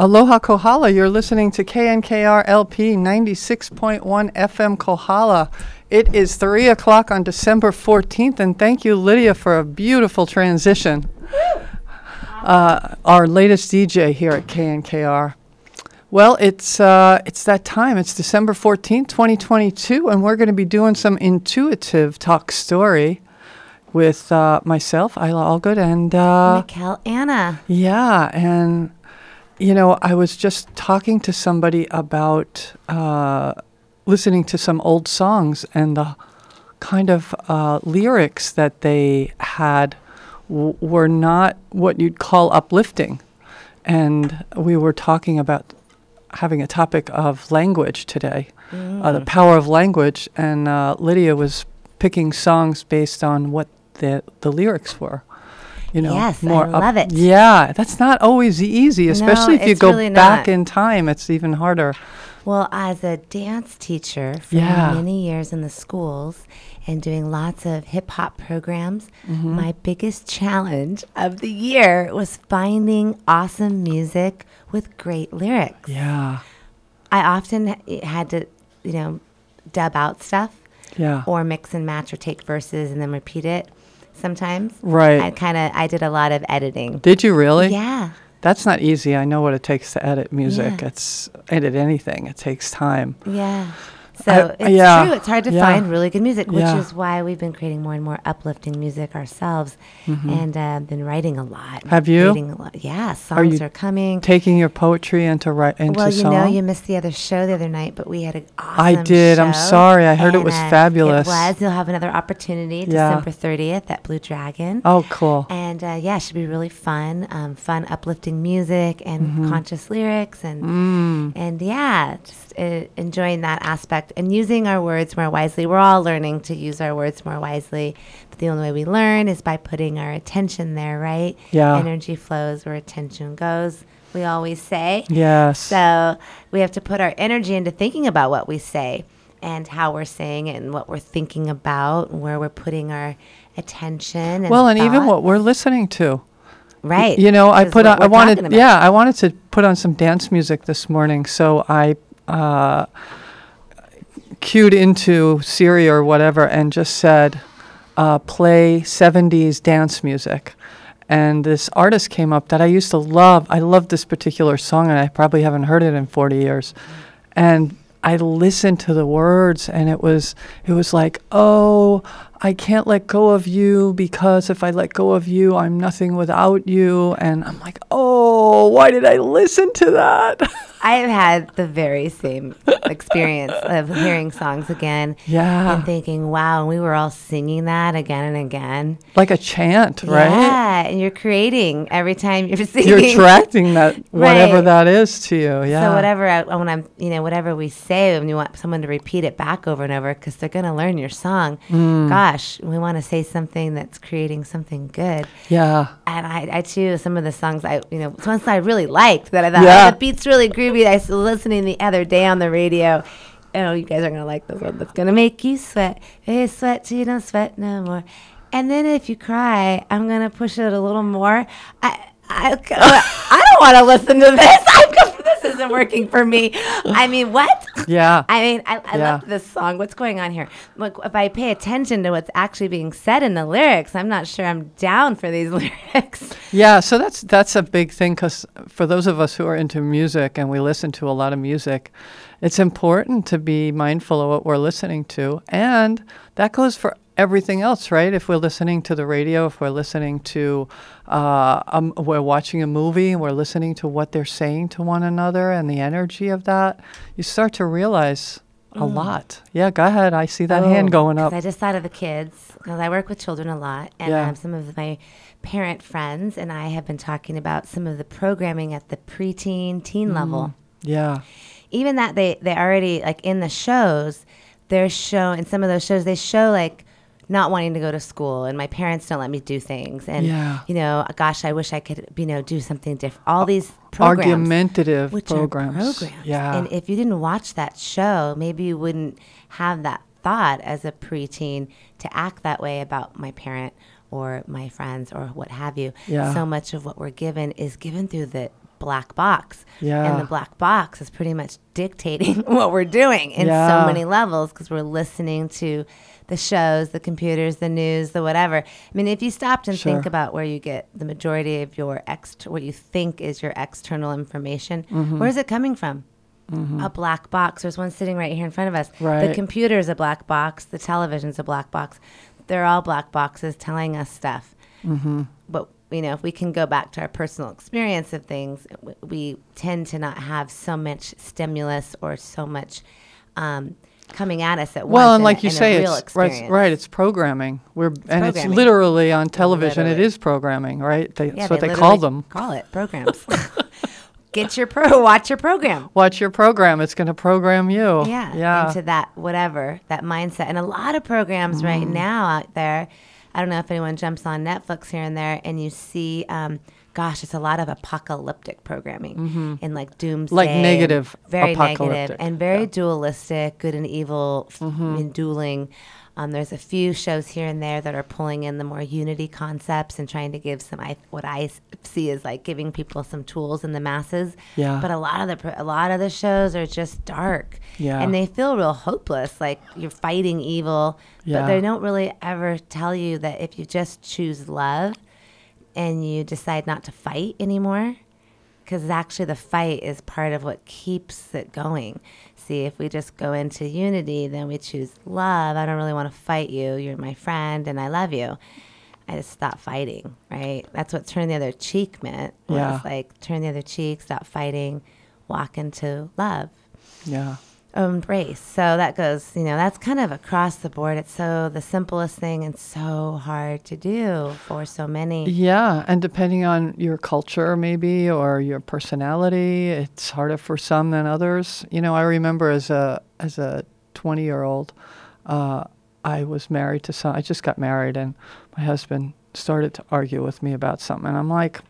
Aloha Kohala. You're listening to KNKR LP 96.1 FM Kohala. It is 3 o'clock on December 14th, and thank you, Lydia, for a beautiful transition. Uh, our latest DJ here at KNKR. Well, it's, uh, it's that time. It's December 14th, 2022, and we're going to be doing some intuitive talk story with uh, myself, Isla Allgood, and. Uh, Mikel Anna. yeah, and you know, I was just talking to somebody about uh, listening to some old songs and the kind of uh, lyrics that they had w- were not what you'd call uplifting. And we were talking about having a topic of language today, uh, the power of language. And uh, Lydia was picking songs based on what the, the lyrics were. You know, Yes, I more love it. Yeah, that's not always easy, especially if you go really back not. in time. It's even harder. Well, as a dance teacher for Yeah. many years in the schools and doing lots of hip hop programs, Mm-hmm. my biggest challenge of the year was finding awesome music with great lyrics. Yeah, I often had to, you know, dub out stuff yeah, or mix and match or take verses and then repeat it sometimes. Right. I kind of I did a lot of editing. Did you really? Yeah. That's not easy. I know what it takes to edit music. Yeah. It's edit anything. It takes time. Yeah. So I- it's yeah, true. It's hard to yeah. find really good music, which Yeah. is why we've been creating more and more uplifting music ourselves, and uh, been writing a lot. Mm-hmm. Have you? A lot. Yeah, songs you are, coming. Taking your poetry into write into well, you song. know, you missed the other show the other night, but we had an awesome I did. I'm sorry. I heard it was uh, fabulous. It was. You'll have another opportunity. December 30th at Blue Dragon. oh, cool. And uh, yeah, it should be really fun. Um, fun, uplifting music and Mm-hmm. conscious lyrics, and Mm. and yeah, just uh, enjoying that aspect and using our words more wisely. We're all learning to use our words more wisely, but the only way we learn is by putting our attention there, right? Yeah. Energy flows where attention goes. We always say. Yes. So we have to put our energy into thinking about what we say and how we're saying it and what we're thinking about, and where we're putting our attention. And well, and even what we're listening to. Right. You know, I put on. I wanted. Yeah, I wanted to put on some dance music this morning, so I uh, cued into Siri or whatever and just said, uh, "Play '70s dance music." And this artist came up that I used to love. I loved this particular song, and I probably haven't heard it in 40 years. And I listened to the words, and it was it was like, "Oh, I can't let go of you because if I let go of you, I'm nothing without you." And I'm like, "Oh, why did I listen to that?" I have had the very same experience of hearing songs again yeah, and thinking, wow, and we were all singing that again and again. like a chant, right? Yeah, and you're creating every time you're singing. You're attracting that whatever Right. that is to you. Yeah. So whatever I, when I'm, you know, whatever we say, when you want someone to repeat it back over and over, because they're going to learn your song. Mm. Gosh, we want to say something that's creating something good. Yeah. And I, I too, some of the songs I, you know, songs I really liked that I thought Yeah. oh, the beat's really groovy. I was listening the other day on the radio. Oh, you guys are gonna like this one. That's gonna make you sweat. Hey, sweat till you don't sweat no more. And then if you cry, I'm gonna push it a little more. I, I, I don't want to listen to this. I'm, this isn't working for me. I mean, what? Yeah. I mean, I, I Yeah. love this song. What's going on here? Look, if I pay attention to what's actually being said in the lyrics, I'm not sure I'm down for these lyrics. Yeah, so that's that's a big thing because for those of us who are into music and we listen to a lot of music, it's important to be mindful of what we're listening to, and that goes for everything else, right? If we're listening to the radio, if we're listening to, uh, um, we're watching a movie, and we're listening to what they're saying to one another and the energy of that, you start to realize a lot. Yeah, go ahead. I see that hand going up. I just thought of the kids because I work with children a lot, and Yeah. um, some of my parent friends and I have been talking about some of the programming at the preteen, teen level. yeah, Even that they they already like in the shows, they're showing in some of those shows they show like not wanting to go to school and my parents don't let me do things and Yeah. you know gosh I wish I could you know do something different all these programs argumentative programs. programs. Yeah, And if you didn't watch that show, maybe you wouldn't have that thought as a preteen to act that way about my parent or my friends or what have you. Yeah. So much of what we're given is given through the black box. Yeah. And the black box is pretty much dictating what we're doing in Yeah. so many levels because we're listening to the shows, the computers, the news, the whatever. I mean, if you stopped and think about where you get the majority of your ext- what you think is your external information, Mm-hmm. where's it coming from? A black box. There's one sitting right here in front of us. The computer is a black box. The television's a black box. They're all black boxes telling us stuff. Mm-hmm. But you know, if we can go back to our personal experience of things, we tend to not have so much stimulus or so much um, coming at us at once. Well, and like a- you say, it's right, right. It's programming. We're and it's literally on television. It Literally. is programming, right? They, Yeah, that's what they, call them. Call it programs. Get your pro. Watch your program. Watch your program. It's going to program you. yeah, Yeah. into that whatever that mindset. And a lot of programs right Mm. now out there. I don't know if anyone jumps on Netflix here and there, and you see, um, gosh, it's a lot of apocalyptic programming and like doomsday, Mm-hmm. Like negative very and very dualistic, good and evil, f- and dueling. Um, there's a few shows here and there that are pulling in the more unity concepts and trying to give some I, what I see is like giving people some tools in the masses. Yeah. But a lot of the a lot of the shows are just dark. Yeah. And they feel real hopeless, like you're fighting evil. Yeah. But they don't really ever tell you that if you just choose love and you decide not to fight anymore, because actually the fight is part of what keeps it going. See, if we just go into unity, then we choose love. I don't really want to fight you. You're my friend and I love you. I just stop fighting, right? That's what turn the other cheek meant. was Yeah. like turn the other cheek, stop fighting, walk into love yeah. Embrace. So that goes, you know, that's kind of across the board. It's so the simplest thing and so hard to do for so many. Yeah, and depending on your culture, maybe, or your personality, it's harder for some than others. You know, I remember as a as a twenty year old, uh, I was married to some. I just got married, and my husband started to argue with me about something, and I'm like,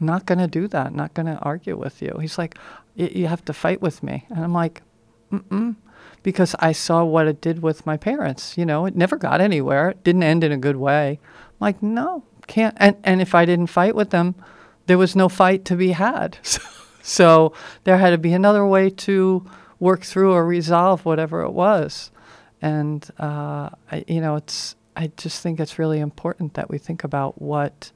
not going to do that. Not going to argue with you. He's like, "Y- you have to fight with me, and I'm like, mm because I saw what it did with my parents. You know, it never got anywhere. It didn't end in a good way. I'm like, no, can't. And and if I didn't fight with them, there was no fight to be had. So, so there had to be another way to work through or resolve whatever it was. And uh, I, you know, it's. I just think it's really important that we think about what wh-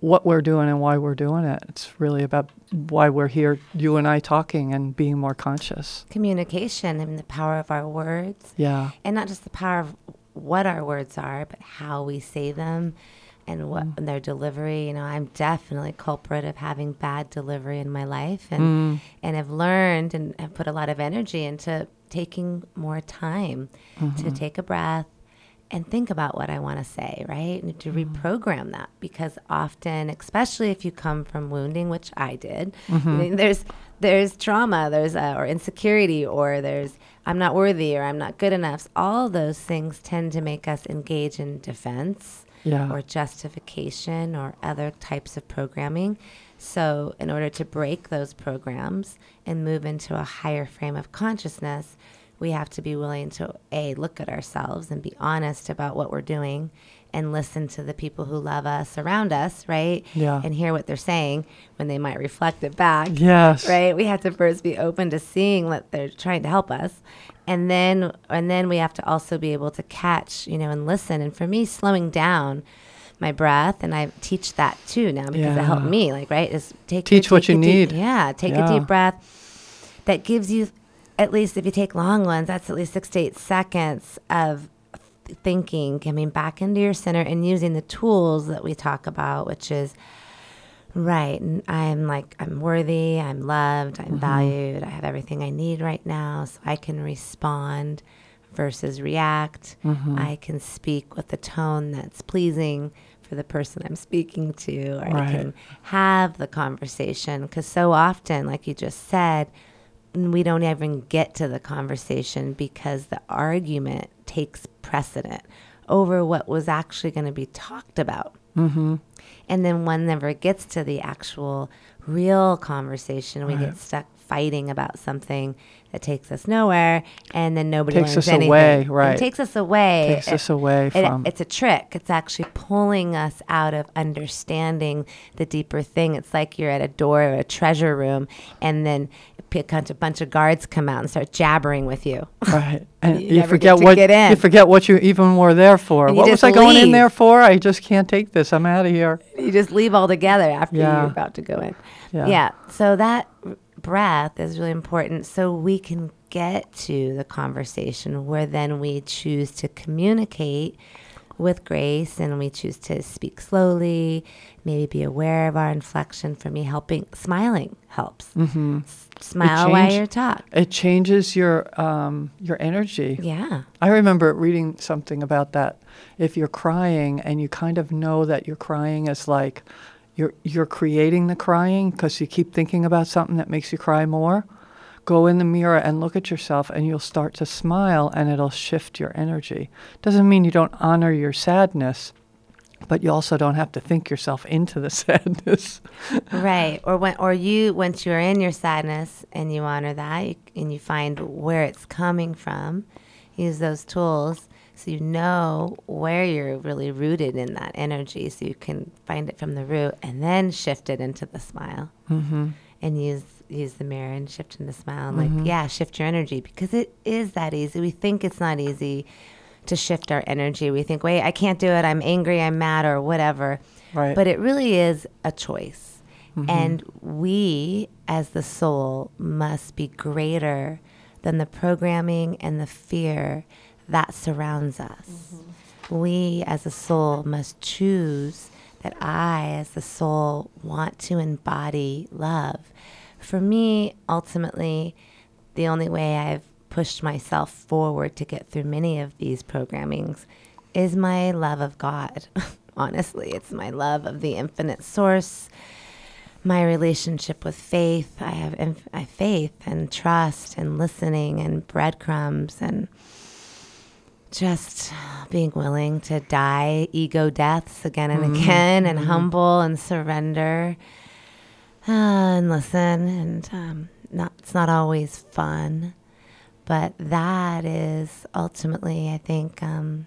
what we're doing and why we're doing it. It's really about why we're here, you and I talking and being more conscious. Communication and the power of our words. Yeah. And not just the power of what our words are, but how we say them and what Mm. their delivery. You know, I'm definitely culprit of having bad delivery in my life and Mm. and have learned and have put a lot of energy into taking more time Mm-hmm. to take a breath and think about what I want to say, right? And to Mm-hmm. reprogram that because often, especially if you come from wounding, which I did, Mm-hmm. I mean, there's there's trauma, there's uh, or insecurity, or there's I'm not worthy or I'm not good enough. All those things tend to make us engage in defense Yeah. or justification or other types of programming. So, in order to break those programs and move into a higher frame of consciousness, we have to be willing to a look at ourselves and be honest about what we're doing and listen to the people who love us around us, right? Yeah. And hear what they're saying when they might reflect it back Yes. right we have to first be open to seeing that they're trying to help us and then and then we have to also be able to catch you know and listen and for me slowing down my breath and i teach that too now because it helped me like right is take Teach what take you deep- need. yeah take a deep breath that gives you at least if you take long ones that's at least six to eight seconds of thinking coming back into your center and using the tools that we talk about which is Right. And I'm like, I'm worthy, I'm loved, I'm mm-hmm. valued, I have everything I need right now, so I can respond versus react. Mm-hmm. I can speak with a tone that's pleasing for the person I'm speaking to, or I can have the conversation. Because so often, like you just said, we don't even get to the conversation because the argument takes precedent over what was actually going to be talked about. Mm-hmm. And then one never gets to the actual real conversation. We get stuck fighting about something that takes us nowhere, and then nobody Takes learns us anything. away, It right. takes us away. Takes us away It- from- it's a trick. It's actually pulling us out of understanding the deeper thing. It's like you're at a door of a treasure room, and then a bunch- a bunch of guards come out and start jabbering with you. Right. And You you, forget what get in. you forget what you even were there for. And What was I going in there for? I just can't take this. I'm out of here. you just leave altogether after Yeah. you're about to go in. Yeah. Yeah. So that breath is really important so we can get to the conversation where then we choose to communicate with grace and we choose to speak slowly, maybe be aware of our inflection. For me, helping, smiling helps. Mm-hmm. Smile while change- you talk. It changes your um, your energy. Yeah. I remember reading something about that. If you're crying and you kind of know that you're crying is like you're you're creating the crying because you keep thinking about something that makes you cry more, go in the mirror and look at yourself and you'll start to smile and it'll shift your energy. Doesn't mean you don't honor your sadness, but you also don't have to think yourself into the sadness. right. Or when or you once you're in your sadness and you honor that you, and you find where it's coming from use those tools so you know where you're really rooted in that energy so you can find it from the root and then shift it into the smile. Mm-hmm. and use use the mirror and shift into the smile. And like yeah shift your energy because it is that easy. We think it's not easy to shift our energy we think wait i can't do it i'm angry i'm mad or whatever Right. but it really is a choice. Mm-hmm. And we, as the soul, must be greater than the programming and the fear that surrounds us. Mm-hmm. We, as a soul, must choose that I, as the soul, want to embody love. For me, ultimately, the only way I've pushed myself forward to get through many of these programmings is my love of God. Honestly, it's my love of the infinite source, my relationship with faith. I have, inf- I faith and trust and listening and breadcrumbs and just being willing to die ego deaths again and again and humble and surrender uh, and listen and um, not it's not always fun but that is ultimately i think um,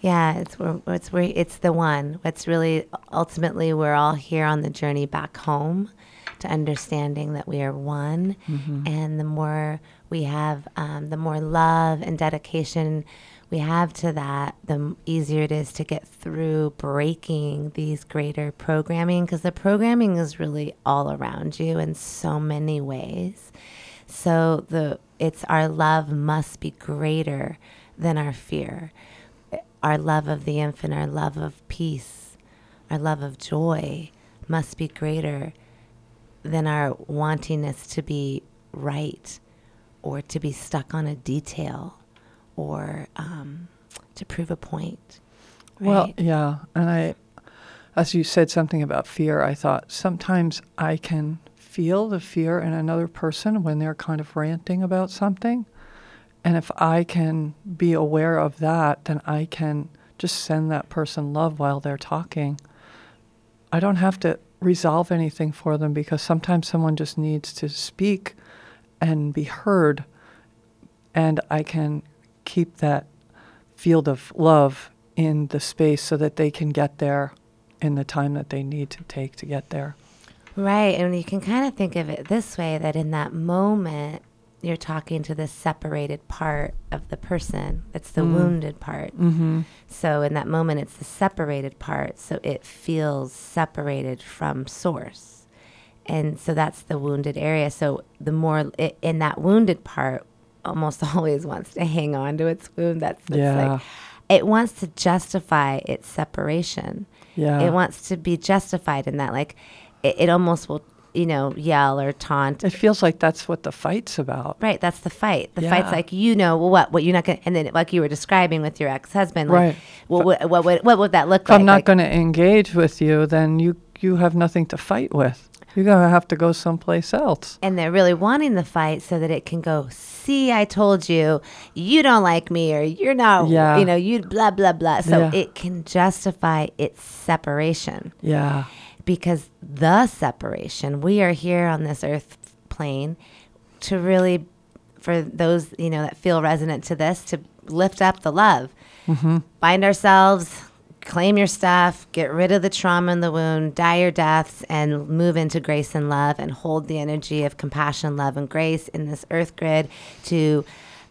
yeah it's where it's where it's the one. It's really ultimately we're all here on the journey back home to understanding that we are one. And the more we have um, the more love and dedication we have to that the easier it is to get through breaking these greater programming because the programming is really all around you in so many ways so the it's our love must be greater than our fear. Our love of the infinite, our love of peace, our love of joy must be greater than our wantingness to be right or to be stuck on a detail or um, to prove a point. Well, yeah, and I, as you said something about fear, I thought sometimes I can feel the fear in another person when they're kind of ranting about something, and if I can be aware of that, then I can just send that person love while they're talking. I don't have to resolve anything for them because sometimes someone just needs to speak and be heard, and I can keep that field of love in the space so that they can get there in the time that they need to take to get there. Right. And you can kind of think of it this way that in that moment, you're talking to the separated part of the person. It's the wounded part. Mm-hmm. So in that moment, it's the separated part. So it feels separated from source. And so that's the wounded area. So the more i in that wounded part, almost always wants to hang on to its wound. That's, that's Yeah. like, it wants to justify its separation Yeah. it wants to be justified in that like it, it almost will you know yell or taunt It feels like that's what the fight's about. right that's the fight the fight's like you know well, what what you're not gonna and then like you were describing with your ex-husband like, Right. well, what, what, would what would that look If like I'm not Like, going to engage with you, then you you have nothing to fight with. You're going to have to go someplace else. and they're really wanting the fight so that it can go see i told you you don't like me or you're not Yeah. you know you blah blah blah so Yeah. it can justify its separation Yeah. Because the separation, we are here on this earth plane to really, for those, you know, that feel resonant to this, to lift up the love. Find ourselves, claim your stuff, get rid of the trauma and the wound, die your deaths, and move into grace and love and hold the energy of compassion, love, and grace in this earth grid to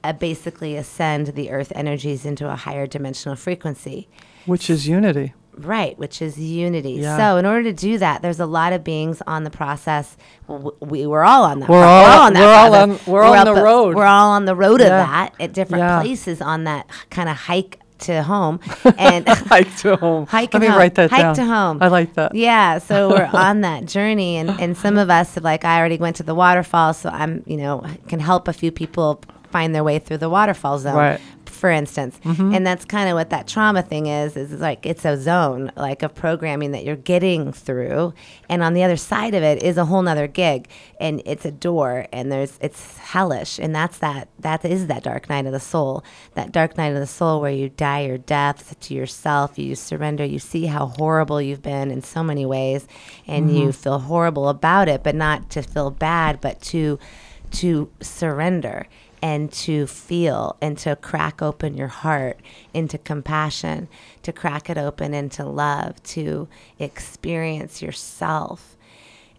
uh, basically ascend the earth energies into a higher dimensional frequency. Which is unity. Right, which is unity. Yeah. So, in order to do that, there's a lot of beings on the process. Well, we we're all on that. We're pro- all- on that. we're all on- we're on up the road. We're all on the road of that at different Yeah. places on that kind of hike to home. And Hike to home. Hike Let me home. write that Hike down. to home. I like that. Yeah, so we're on that journey, and, and some of us, have like I already went to the waterfall, so I'm, you know, can help a few people find their way through the waterfall zone, Right. For instance. Mm-hmm. And that's kind of what that trauma thing is, is like it's a zone, like of programming that you're getting through. And on the other side of it is a whole nother gig, and it's a door, and there's, it's hellish. And that's that, that is that dark night of the soul, that dark night of the soul where you die your death to yourself, you surrender, you see how horrible you've been in so many ways, and you mm-hmm. feel horrible about it, but not to feel bad, but to, to surrender and to feel and to crack open your heart into compassion, to crack it open into love, to experience yourself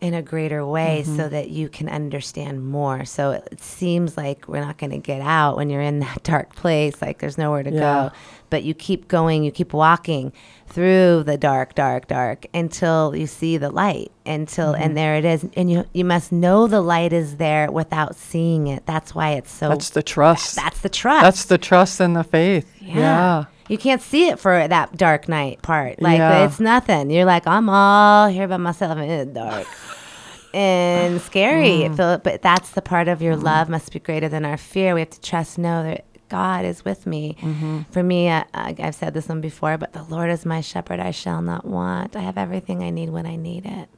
in a greater way so mm-hmm. that you can understand more. So it, it seems like we're not going to get out when you're in that dark place, like there's nowhere to Yeah. go. But you keep going, you keep walking through the dark, dark, dark until you see the light. Until and mm-hmm. there it is. And you you must know the light is there without seeing it. That's why it's so That's the trust. that's the trust. That's the trust and the faith. Yeah. You can't see it for that dark night part. Like Yeah. it's nothing. You're like, I'm all here by myself in the dark. and scary. Mm. Feel, but that's the part of your love must be greater than our fear. We have to trust, know that God is with me. Mm-hmm. For me, uh, I, I've said this one before, but the Lord is my shepherd; I shall not want. I have everything I need when I need it.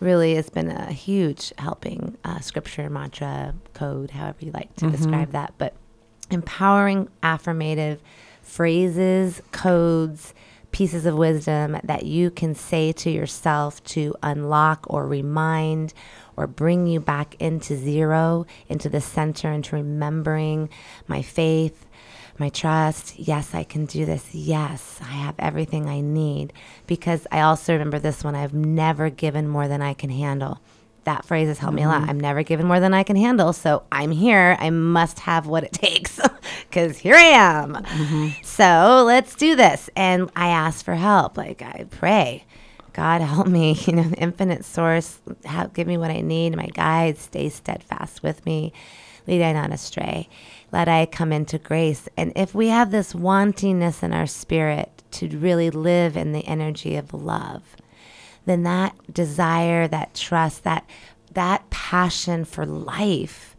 Really, it's been a huge helping uh, scripture, mantra, code, however you like to describe that. But empowering, affirmative phrases, codes, pieces of wisdom that you can say to yourself to unlock or remind or bring you back into zero, into the center, into remembering my faith, my trust. Yes, I can do this. Yes, I have everything I need. Because I also remember this one I've never given more than I can handle. That phrase has helped me a lot. Mm-hmm. I'm never given more than I can handle. So I'm here. I must have what it takes because here I am. Mm-hmm. So let's do this. And I ask for help. Like I pray. God help me, you know, the infinite source, help, give me what I need, my guide, stay steadfast with me, lead I not astray, let I come into grace. And if we have this wantingness in our spirit to really live in the energy of love, then that desire, that trust, that that passion for life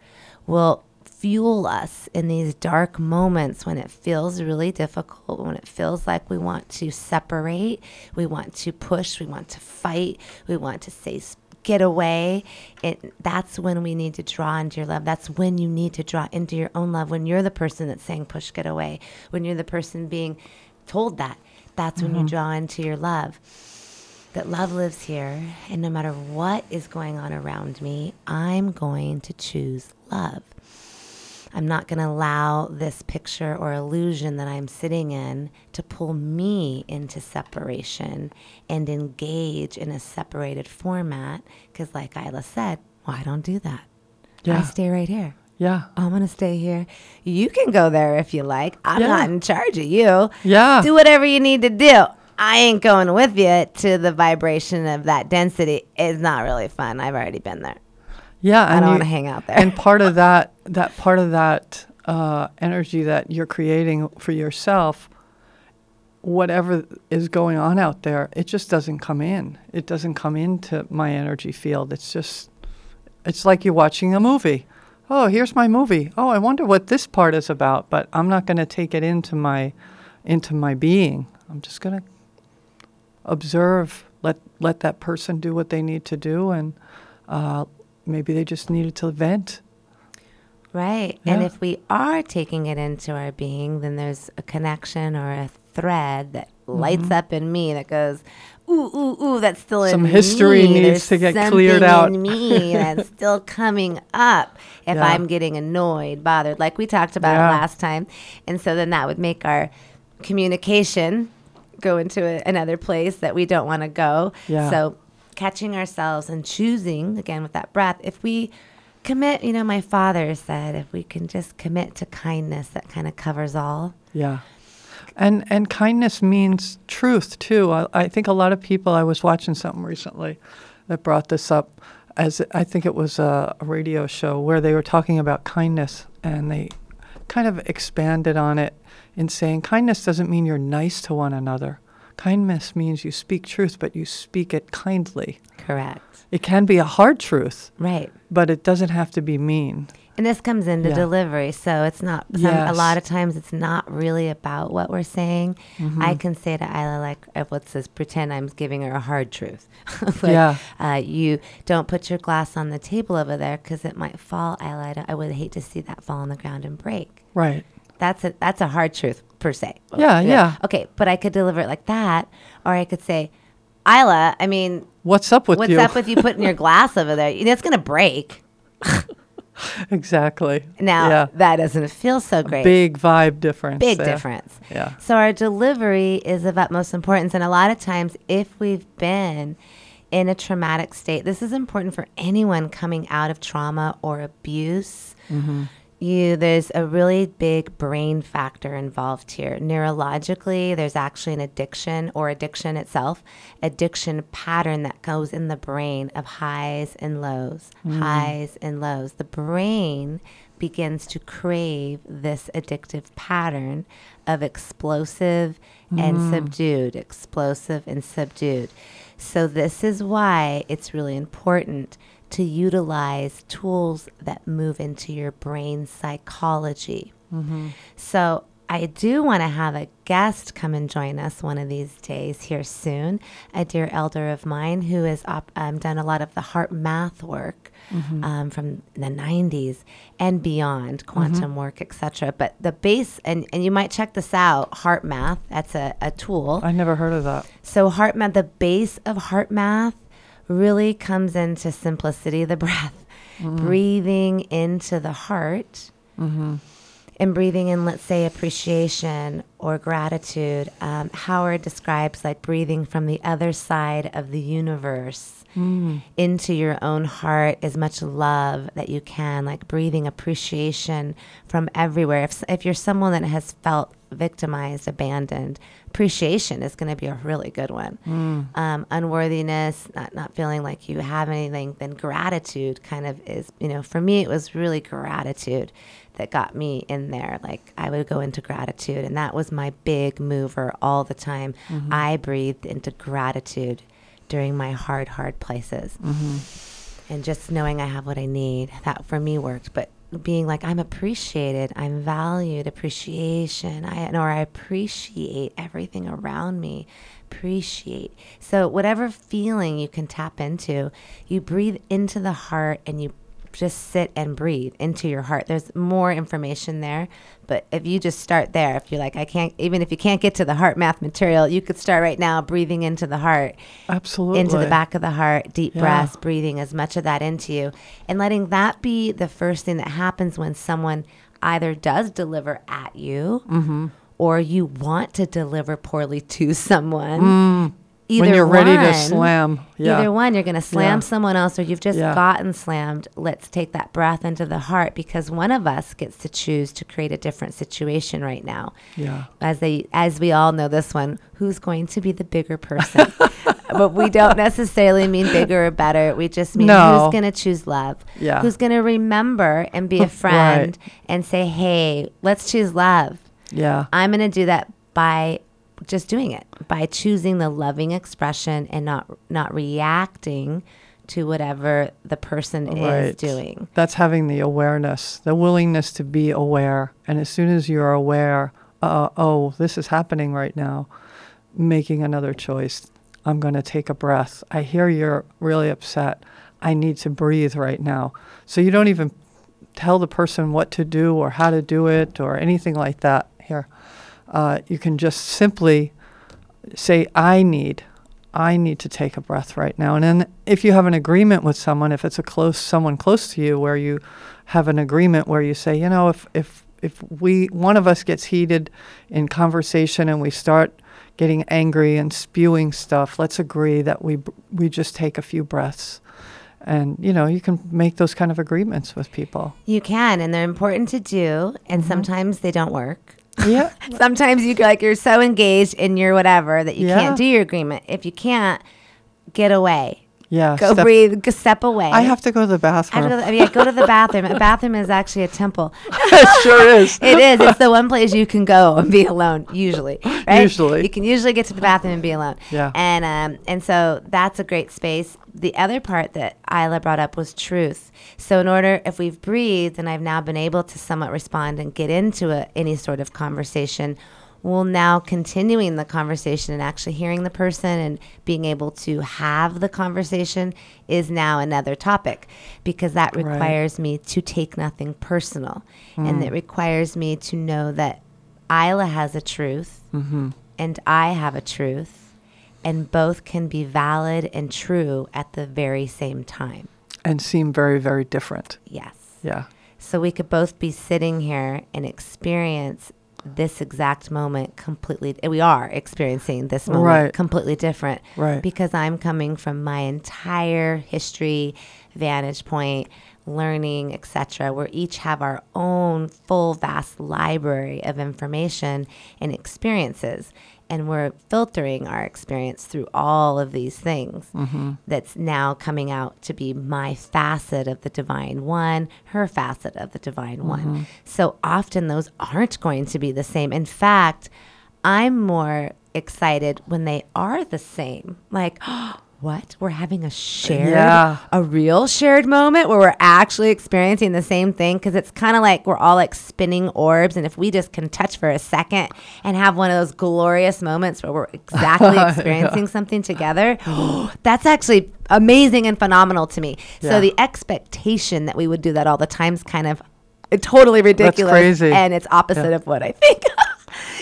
will fuel us in these dark moments when it feels really difficult, when it feels like we want to separate, we want to push, we want to fight, we want to say get away. It that's when we need to draw into your love. That's when you need to draw into your own love when you're the person that's saying push get away, when you're the person being told that. That's when you mm-hmm. draw into your love that love lives here, and no matter what is going on around me, I'm going to choose love. I'm not going to allow this picture or illusion that I'm sitting in to pull me into separation and engage in a separated format. Because, like Isla said, well, I don't do that. I Yeah. stay right here. Yeah. I'm going to stay here. You can go there if you like. I'm Yeah. not in charge of you Yeah. do whatever you need to do. I ain't going with you to the vibration of that density. It's not really fun. I've already been there. Yeah. I and don't want to hang out there. and part of that that part of that uh, energy that you're creating for yourself whatever is going on out there it just doesn't come in it doesn't come into my energy field it's just it's like you're watching a movie oh here's my movie oh i wonder what this part is about but i'm not going to take it into my into my being i'm just going to observe let let that person do what they need to do and uh, maybe they just needed to vent right. And if we are taking it into our being, then there's a connection or a thread that mm-hmm. lights up in me that goes, ooh, ooh, ooh, that's still Some in history needs There's to get cleared out." in me that's still coming up if Yeah. I'm getting annoyed, bothered, like we talked about Yeah. last time. And so then that would make our communication go into a, another place that we don't want to go. Yeah. So catching ourselves and choosing again with that breath, if we commit, you know, my father said, if we can just commit to kindness, that kind of covers all. Yeah. And and kindness means truth too. I, I think a lot of people. I was watching something recently that brought this up, as I think it was a, a radio show where they were talking about kindness, and they kind of expanded on it in saying kindness doesn't mean you're nice to one another. Kindness means you speak truth, but you speak it kindly. Correct. It can be a hard truth, Right. but it doesn't have to be mean. And this comes into Yeah. delivery. So it's not, some, a lot of times it's not really about what we're saying. Mm-hmm. I can say to Isla, like, uh, what's this? Pretend I'm giving her a hard truth. like, Yeah. Uh, you don't put your glass on the table over there because it might fall. Isla, I, I would hate to see that fall on the ground and break. Right. That's a that's a hard truth per se. Yeah, yeah. Okay, but I could deliver it like that, or I could say, Isla, I mean, What's up with what's you? up with you putting your glass over there? It's gonna break. exactly. Now yeah. that doesn't feel so great. Big vibe difference. Big there. difference. Yeah. So our delivery is of utmost importance, and a lot of times, if we've been in a traumatic state, this is important for anyone coming out of trauma or abuse. Mm-hmm. You, there's a really big brain factor involved here. Neurologically, there's actually an addiction or addiction itself, addiction pattern that goes in the brain of highs and lows, mm. highs and lows. The brain begins to crave this addictive pattern of explosive and mm. subdued, explosive and subdued. So, this is why it's really important to utilize tools that move into your brain psychology. So, I do want to have a guest come and join us one of these days here soon. A dear elder of mine who has op- um, done a lot of the heart math work um, from the 90s and beyond, quantum work, etc. But the base, and, and you might check this out, heart math, that's a, a tool. I never heard of that. So heart math, the base of heart math really comes into simplicity, the breath, mm-hmm. breathing into the heart mm-hmm. and breathing in, let's say, appreciation or gratitude. Um, Howard describes like breathing from the other side of the universe mm. into your own heart, as much love that you can, like breathing appreciation from everywhere. If, if you're someone that has felt victimized, abandoned, appreciation is going to be a really good one. Mm. Um, unworthiness, not, not feeling like you have anything, then gratitude kind of is, you know, for me, it was really gratitude that got me in there. Like I would go into gratitude, and that was my big mover all the time. Mm-hmm. I breathed into gratitude during my hard, hard places. Mm-hmm. And just knowing I have what I need, that for me worked. But being like, I'm appreciated, I'm valued, appreciation, I, or I appreciate everything around me. Appreciate. So, whatever feeling you can tap into, you breathe into the heart and you just sit and breathe into your heart. There's more information there, but if you just start there, if you're like, I can't, even if you can't get to the heart math material, you could start right now breathing into the heart, Absolutely. into the back of the heart, deep Yeah. breaths, breathing as much of that into you, and letting that be the first thing that happens when someone either does deliver at you Mm-hmm. or you want to deliver poorly to someone. Either when you're ready to one- slam. Yeah. Either one, you're going to slam Yeah. someone else or you've just Yeah. gotten slammed. Let's take that breath into the heart because one of us gets to choose to create a different situation right now. Yeah. As they as we all know this one, who's going to be the bigger person? but we don't necessarily mean bigger or better. We just mean No. who's going to choose love. Yeah. Who's going to remember and be a friend and say, "Hey, let's choose love." Yeah. I'm going to do that by just doing it, by choosing the loving expression and not not reacting to whatever the person is doing. That's having the awareness, the willingness to be aware. And as soon as you're aware, uh, oh, this is happening right now, making another choice. I'm going to take a breath. I hear you're really upset. I need to breathe right now. So you don't even tell the person what to do or how to do it or anything like that. Uh, you can just simply say, I need, I need to take a breath right now. And then if you have an agreement with someone, if it's a close someone close to you where you have an agreement where you say, you know, if if if we one of us gets heated in conversation and we start getting angry and spewing stuff, let's agree that we we just take a few breaths. And you know, you can make those kind of agreements with people. You can, and they're important to do, and sometimes they don't work. Yeah. Sometimes you like you're so engaged in your whatever that you Yeah. can't do your agreement. If you can't, get away. Yeah. Go step- breathe. Go step away. I have to go to the I have bathroom. to go to the, yeah, go to the bathroom. A bathroom is actually a temple. it sure is. It is. It's the one place you can go and be alone. Usually, right? Usually. you can usually get to the bathroom and be alone. Yeah. And um, and so that's a great space. The other part that Isla brought up was truth. So in order, if we've breathed and I've now been able to somewhat respond and get into a, any sort of conversation, we'll now continuing the conversation and actually hearing the person and being able to have the conversation is now another topic because that Right. requires me to take nothing personal and mm. it requires me to know that Isla has a truth mm-hmm. and I have a truth and both can be valid and true at the very same time. and seem very, very different. Yes. Yeah. So we could both be sitting here and experience this exact moment completely. We are experiencing this moment Right. completely different. Right. Because I'm coming from my entire history, vantage point, learning, etc. We each have our own full, vast library of information and experiences. And we're filtering our experience through all of these things mm-hmm. that's now coming out to be my facet of the divine one, her facet of the divine one. Mm-hmm. So often those aren't going to be the same. In fact, I'm more excited when they are the same. Like, oh, what? We're having a shared, Yeah. a real shared moment where we're actually experiencing the same thing. Cause it's kind of like we're all like spinning orbs. And if we just can touch for a second and have one of those glorious moments where we're exactly experiencing something together, that's actually amazing and phenomenal to me. Yeah. So the expectation that we would do that all the time is kind of eh, totally ridiculous. crazy. And it's opposite of what I think.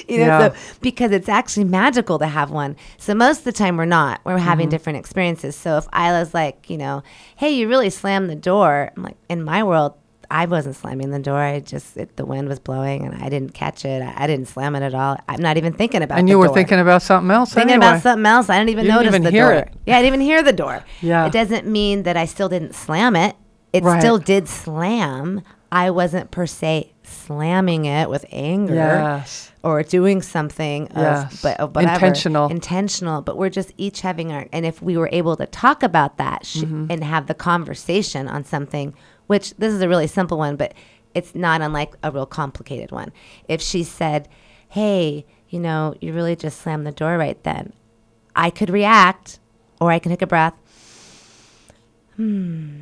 you know, Yeah. so because it's actually magical to have one. So most of the time we're not. We're having Mm-hmm. different experiences. So if Isla's like, you know, hey, you really slammed the door. I'm like, in my world, I wasn't slamming the door. I just it, the wind was blowing and I didn't catch it. I, I didn't slam it at all. I'm not even thinking about. It. And you were door. thinking about something else Thinking anyway. about something else. I didn't even You didn't notice even the hear door. it. Yeah, I didn't even hear the door. Yeah. It doesn't mean that I still didn't slam it. It Right. still did slam. I wasn't per se slamming it with anger Yes. or doing something of, Yes. but of whatever. Intentional. intentional but we're just each having our and if we were able to talk about that sh- Mm-hmm. and have the conversation on something which this is a really simple one but it's not unlike a real complicated one if she said hey you know you really just slammed the door right then i could react or i can take a breath hmm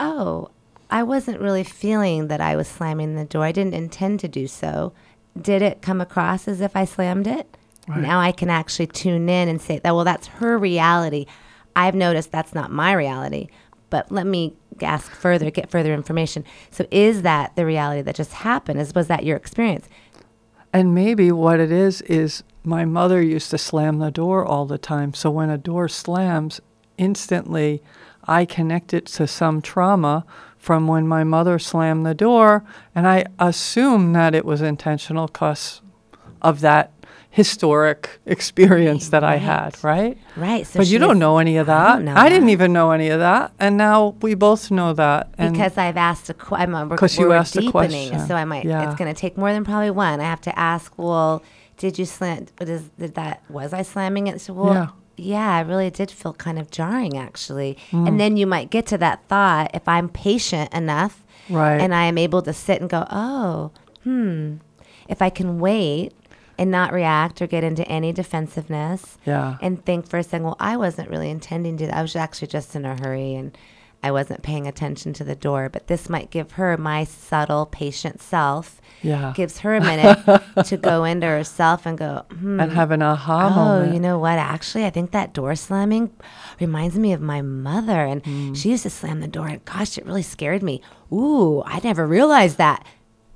oh i wasn't really feeling that i was slamming the door. I didn't intend to do so. Did it come across as if i slammed it? Now i can actually tune in and say that well that's her reality. I've noticed that's not my reality but let me ask further get further information. So is that the reality that just happened? Is was that your experience? And maybe what it is is my mother used to slam the door all the time. So when a door slams, instantly I connect it to some trauma from when my mother slammed the door. And I assume that it was intentional because of that historic experience that I had, right? right so but you don't know any of I that. know I didn't that. even know any of that. And now we both know that. Because I've asked a qu- I'm a, we're, 'Cause you asked a question. so I might. Yeah. It's going to take more than probably one. I have to ask. Well, did you slam? Is, did that was I slamming it? So well, Yeah. Yeah. I really did feel kind of jarring actually. Mm. And then you might get to that thought if I'm patient enough, Right. And I am able to sit and go, oh, hmm. If I can wait and not react or get into any defensiveness, Yeah. and think for a second, well, I wasn't really intending to. I was actually just in a hurry and I wasn't paying attention to the door. But this might give her my subtle, patient self. Yeah. Gives her a minute to go into herself and go, hmm. and have an aha Oh, moment. you know what? Actually, I think that door slamming reminds me of my mother. And Mm. she used to slam the door, and gosh, it really scared me. Ooh, I never realized that.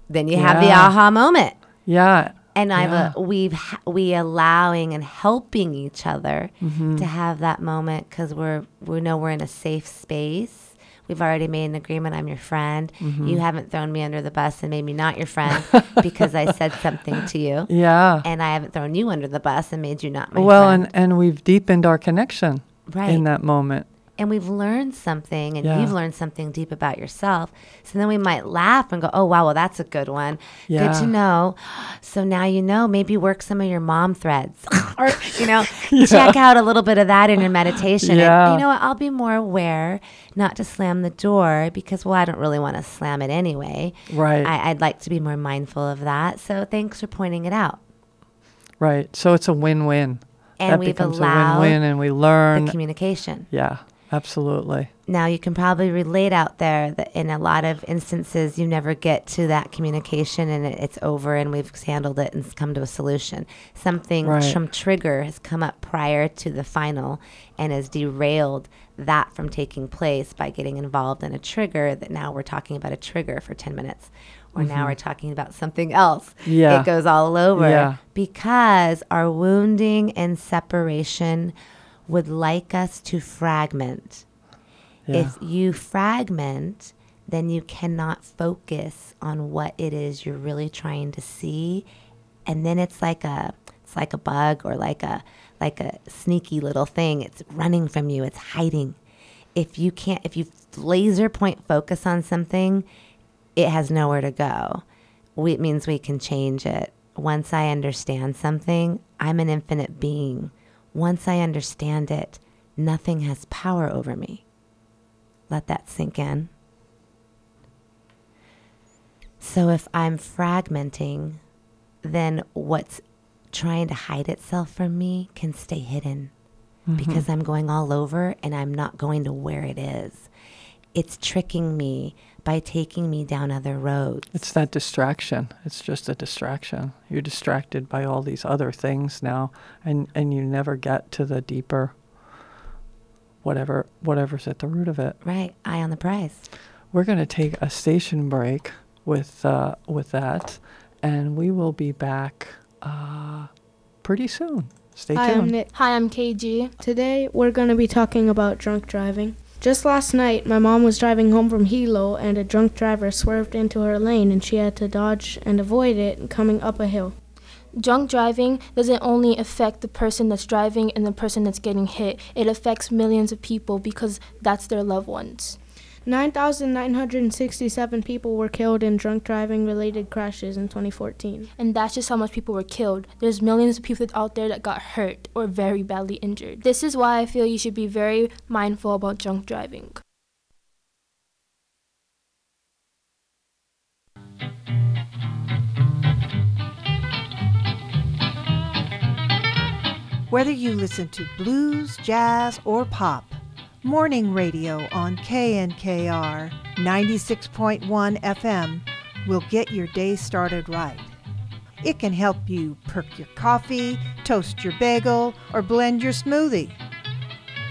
Then you have the aha moment. Yeah. And I've Yeah. we've we allowing and helping each other Mm-hmm. to have that moment because we're we know we're in a safe space. We've already made an agreement. I'm your friend. Mm-hmm. You haven't thrown me under the bus and made me not your friend because I said something to you, Yeah. and I haven't thrown you under the bus and made you not my well, friend. and, and we've deepened our connection right. in that moment. And we've learned something and Yeah. you've learned something deep about yourself. So then we might laugh and go, oh, wow, well, that's a good one. Good to know. So now you know, maybe work some of your mom threads or, you know, check out a little bit of that in your meditation. Yeah. And you know what? I'll be more aware not to slam the door because, well, I don't really want to slam it anyway. Right. I, I'd like to be more mindful of that. So thanks for pointing it out. Right. So it's a win-win. And that we've becomes allowed a win-win, and we learn. The communication. yeah. Absolutely. Now, you can probably relate out there that in a lot of instances, you never get to that communication and it, it's over and we've handled it and it's come to a solution. Something, Right. some trigger has come up prior to the final and has derailed that from taking place by getting involved in a trigger that now we're talking about a trigger for 10 minutes. Or now we're talking about something else. Mm-hmm. Yeah. It goes all over Yeah. because our wounding and separation would like us to fragment. Yeah. If you fragment, then you cannot focus on what it is you're really trying to see. And then it's like a it's like a bug or like a like a sneaky little thing. It's running from you, it's hiding. If you can't if you laser point focus on something, it has nowhere to go. We, it means we can change it. Once I understand something, I'm an infinite being. Once I understand it, nothing has power over me. Let that sink in. So if I'm fragmenting, then what's trying to hide itself from me can stay hidden mm-hmm. because I'm going all over and I'm not going to where it is. It's tricking me by taking me down other roads. It's that distraction. It's just a distraction. You're distracted by all these other things now, and and you never get to the deeper. Whatever whatever's at the root of it. Right, eye on the prize. We're going to take a station break with uh, with that, and we will be back uh, pretty soon. Stay Hi, I'm tuned. Nick. Hi, I'm KG. Today we're going to be talking about drunk driving. Just last night, my mom was driving home from Hilo and a drunk driver swerved into her lane and she had to dodge and avoid it coming up a hill. Drunk driving doesn't only affect the person that's driving and the person that's getting hit, it affects millions of people because that's their loved ones. 9,967 people were killed in drunk driving related crashes in 2014. And that's just how much people were killed. There's millions of people out there that got hurt or very badly injured. This is why I feel you should be very mindful about drunk driving. Whether you listen to blues, jazz, or pop, morning radio on KNKR 96.1 FM will get your day started right. It can help you perk your coffee, toast your bagel, or blend your smoothie.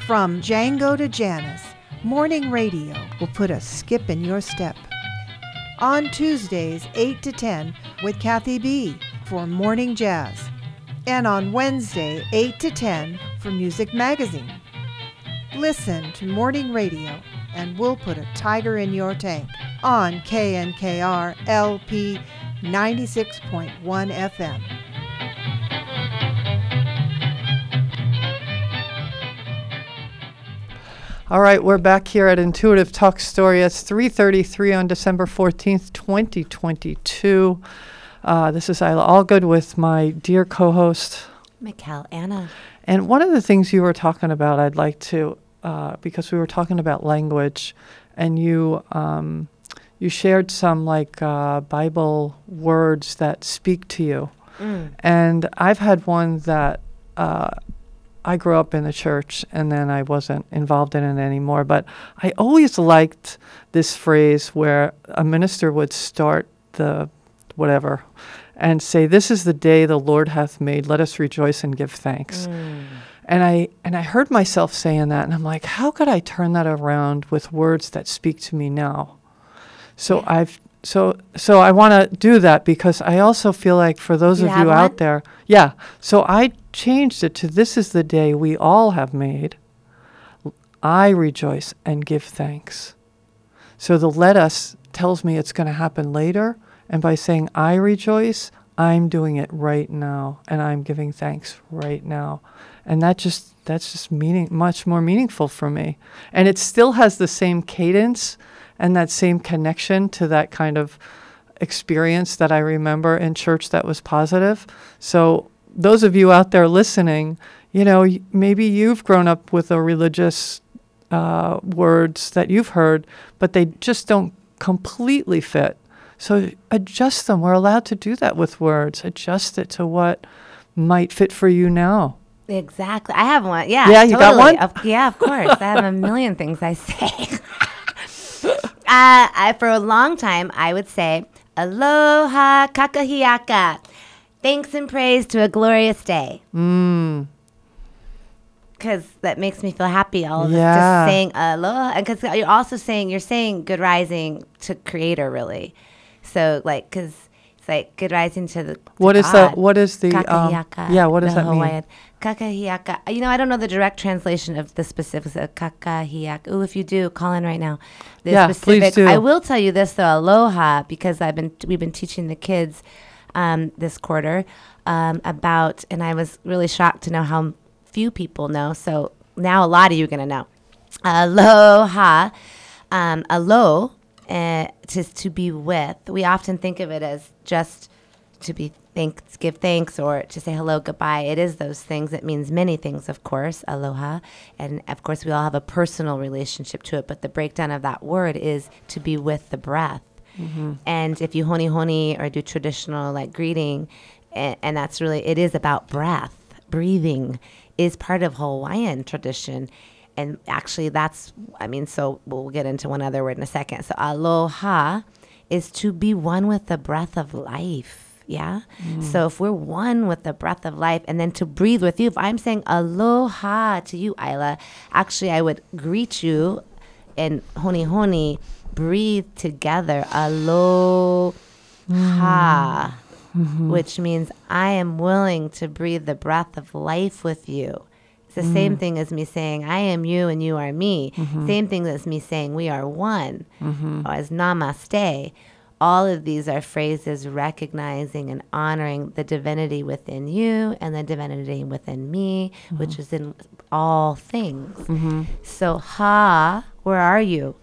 From Django to Janis, morning radio will put a skip in your step. On Tuesdays, 8 to 10, with Kathy B for Morning Jazz and on Wednesday, 8 to 10 for Music Magazine. Listen to morning radio, and we'll put a tiger in your tank on KNKR LP 96.1 FM. All right, we're back here at Intuitive Talk Story. It's 3:33 on December 14th, 2022. Uh, this is Isla Allgood with my dear co-host. Mikkel, Anna. And one of the things you were talking about, I'd like to, uh, because we were talking about language, and you um, you shared some like uh, Bible words that speak to you. Mm. And I've had one that uh, I grew up in the church and then I wasn't involved in it anymore. But I always liked this phrase where a minister would start the whatever and say, This is the day the Lord hath made. Let us rejoice and give thanks. Mm. And I and I heard myself saying that and I'm like, how could I turn that around with words that speak to me now? So Yeah. I've so so I want to do that because I also feel like for those You of you out there, yeah. So I changed it to this is the day we all have made. I rejoice and give thanks. So the let us tells me it's going to happen later, and by saying I rejoice, I'm doing it right now, and I'm giving thanks right now, and that just that's just meaning much more meaningful for me, and it still has the same cadence and that same connection to that kind of experience that I remember in church that was positive. So those of you out there listening, you know, maybe you've grown up with a religious uh, words that you've heard, but they just don't completely fit. So adjust them. We're allowed to do that with words. Adjust it to what might fit for you now. Exactly. I have one. Yeah. Yeah, you got totally. one? Of, yeah, of course. I have a million things I say. uh, I, for a long time, I would say, Aloha kakahiaka. Thanks and praise to a glorious day. Mm. Because that makes me feel happy. All of Yeah. this just saying aloha. And because you're also saying, you're saying good rising to creator, really. So, like, because it's like good rising to the. to What is the what is the um, yeah? What does the that mean? Hawaiian. Kakahiaka. You know, I don't know the direct translation of the specifics of kakahiaka. Ooh, if you do, call in right now. The Yeah, please do. I will tell you this though, aloha, because I've been we've been teaching the kids um, this quarter um, about, and I was really shocked to know how few people know. So now a lot of you are gonna know. Aloha, um, alo, uh, to to be with. We often think of it as just to be thanks, give thanks, or to say hello, goodbye. It is those things. It means many things, of course, aloha. And of course, we all have a personal relationship to it. But the breakdown of that word is to be with the breath. And if you honi honi or do traditional like greeting, and, and that's really, it is about breath. Breathing is part of Hawaiian tradition. And actually, that's, I mean, so we'll get into one other word in a second. So, aloha is to be one with the breath of life. Yeah. Mm. So if we're one with the breath of life and then to breathe with you, if I'm saying aloha to you, Isla, actually I would greet you and honi honi, breathe together. Aloha, mm. mm-hmm. which means I am willing to breathe the breath of life with you. It's the same mm-hmm. thing as me saying, I am you and you are me. Mm-hmm. Same thing as me saying, we are one, mm-hmm. oh, or as namaste. All of these are phrases recognizing and honoring the divinity within you and the divinity within me, which is in all things. So, ha, where are you?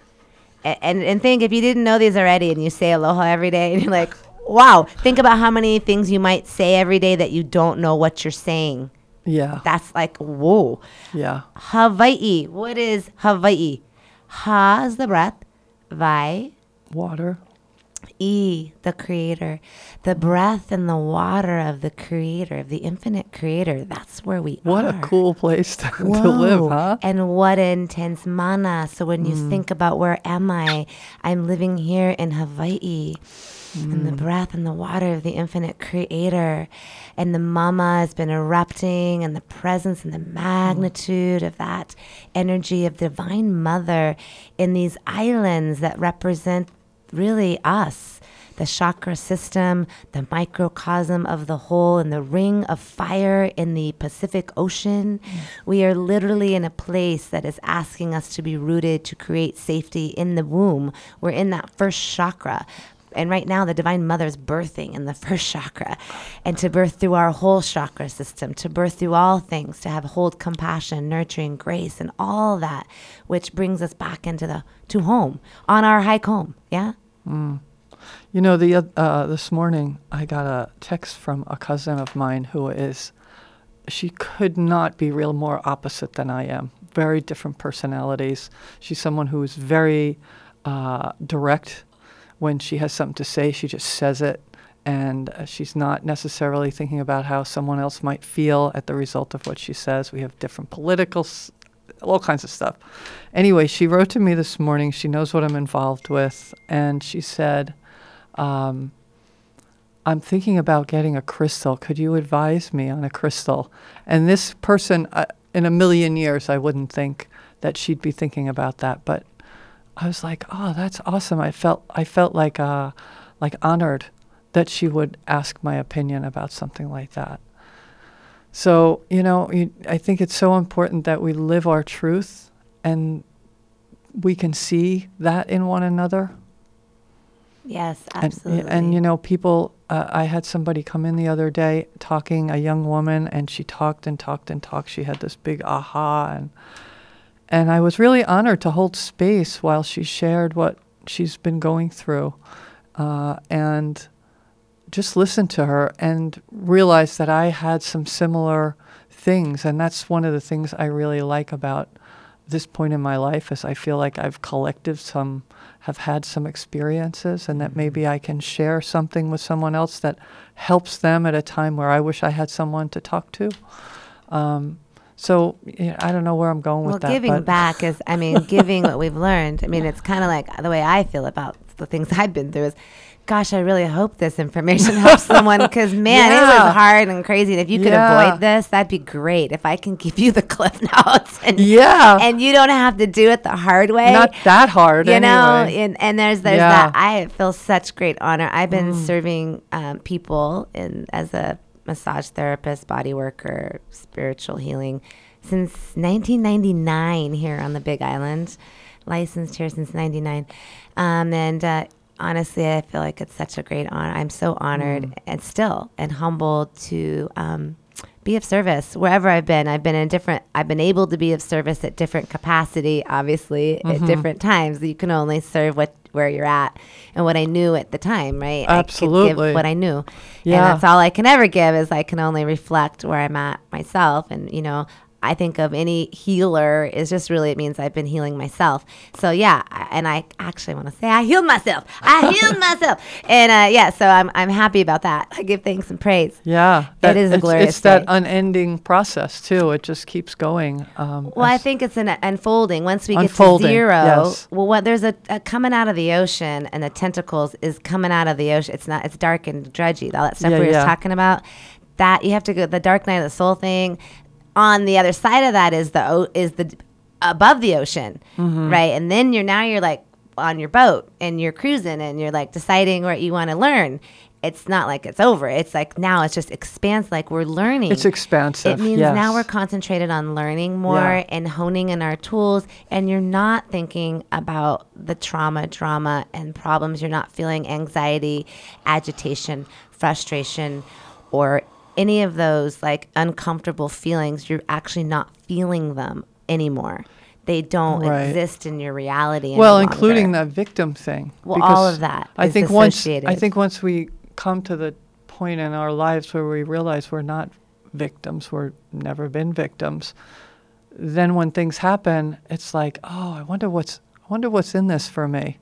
And and think if you didn't know these already and you say aloha every day and you're like wow think about how many things you might say every day that you don't know what you're saying Yeah, that's like whoa. Yeah. hawaii. What is hawaii? Ha is the breath. Vai. Water. e the creator. The breath and the water of the creator of the infinite creator. That's where we What are. a cool place to, to live, huh? And what an intense mana. So when you mm. think about where am I, I'm living here in Hawaii. And the mm. breath and the water of the infinite creator. And the mama has been erupting, and the presence and the mm. magnitude of that energy of divine mother in these islands that represent really us the chakra system, the microcosm of the whole, and the ring of fire in the Pacific Ocean. Mm. We are literally in a place that is asking us to be rooted to create safety in the womb. We're in that first chakra. And right now, the Divine Mother is birthing in the first chakra, and to birth through our whole chakra system, to birth through all things, to have hold compassion, nurturing, grace, and all that, which brings us back into the to home on our hike home. Yeah. You know, the oth- uh, this morning I got a text from a cousin of mine who is, she could not be real more opposite than I am. Very different personalities. She's someone who is very uh, direct. When she has something to say, she just says it, and uh, she's not necessarily thinking about how someone else might feel at the result of what she says. We have different political, s- all kinds of stuff. Anyway, she wrote to me this morning. She knows what I'm involved with, and she said, um, I'm thinking about getting a crystal. Could you advise me on a crystal? And this person, uh, in a million years, I wouldn't think that she'd be thinking about that. But I was like, oh, that's awesome. I felt I felt like uh, like honored that she would ask my opinion about something like that. So you know, you, I think it's so important that we live our truth and we can see that in one another. Yes, And, absolutely. and you know, people. Uh, I had somebody come in the other day talking, a young woman, and she talked and talked and talked. She had this big aha, and and I was really honored to hold space while she shared what she's been going through, uh, and just listen to her and realize that I had some similar things, and that's one of the things I really like about this point in my life is I feel like I've collected some, have had some experiences, and that maybe I can share something with someone else that helps them at a time where I wish I had someone to talk to. Um, so yeah, I don't know where I'm going well, with that. Well, giving back is, I mean, giving what we've learned. I mean, it's kind of like the way I feel about the things I've been through is, gosh, I really hope this information helps someone because, man, it was hard and crazy. And if you could Yeah. avoid this, that'd be great. If I can give you the cliff notes and, Yeah. and you don't have to do it the hard way. not that hard, you know anyway. and, and there's there's Yeah. Mm. that i feel such great honor i've been serving um, people in as a massage therapist body worker spiritual healing since 1999 here on the big island licensed here since 99 um, and uh, honestly i feel like it's such a great honor i'm so honored Mm. and still and humbled to um, be of service wherever I've been. I've been in different. I've been able to be of service at different capacity, obviously Mm-hmm. at different times. You can only serve what where you're at and what I knew at the time, right? I Absolutely. give what I knew, Yeah. and that's all I can ever give. Is I can only reflect where I'm at myself, and you know. I think of any healer is just really it means I've been healing myself. So yeah, and I actually want to say I healed myself. I healed myself, and uh, yeah, so I'm I'm happy about that. I give thanks and praise. Yeah, It is a glorious It's that day. unending process too. It just keeps going. Um, Well, I think it's an unfolding. Once we Unfolding, get to zero, yes. well, what there's a, a coming out of the ocean, and the tentacles is coming out of the ocean. It's not. It's dark and drudgy. All that stuff Yeah, we were yeah. talking about. That you have to go the dark night of the soul thing. On the other side of that is the o- is the above the ocean, Mm-hmm. right? And then you're now you're like on your boat and you're cruising and you're like deciding what you want to learn. It's not like it's over. It's like now it's just expands. Like we're learning. It's expansive. It means now we're concentrated on learning more Yeah. and honing in our tools, and you're not thinking about the trauma, drama, and problems. You're not feeling anxiety, agitation, frustration, or any of those like uncomfortable feelings. You're actually not feeling them anymore. They don't Right. exist in your reality. well, including the victim thing. Well, all of that I is think once I think once we come to the point in our lives where we realize we're not victims, we're never been victims. Then when things happen, it's like, oh, I wonder what's I wonder what's in this for me.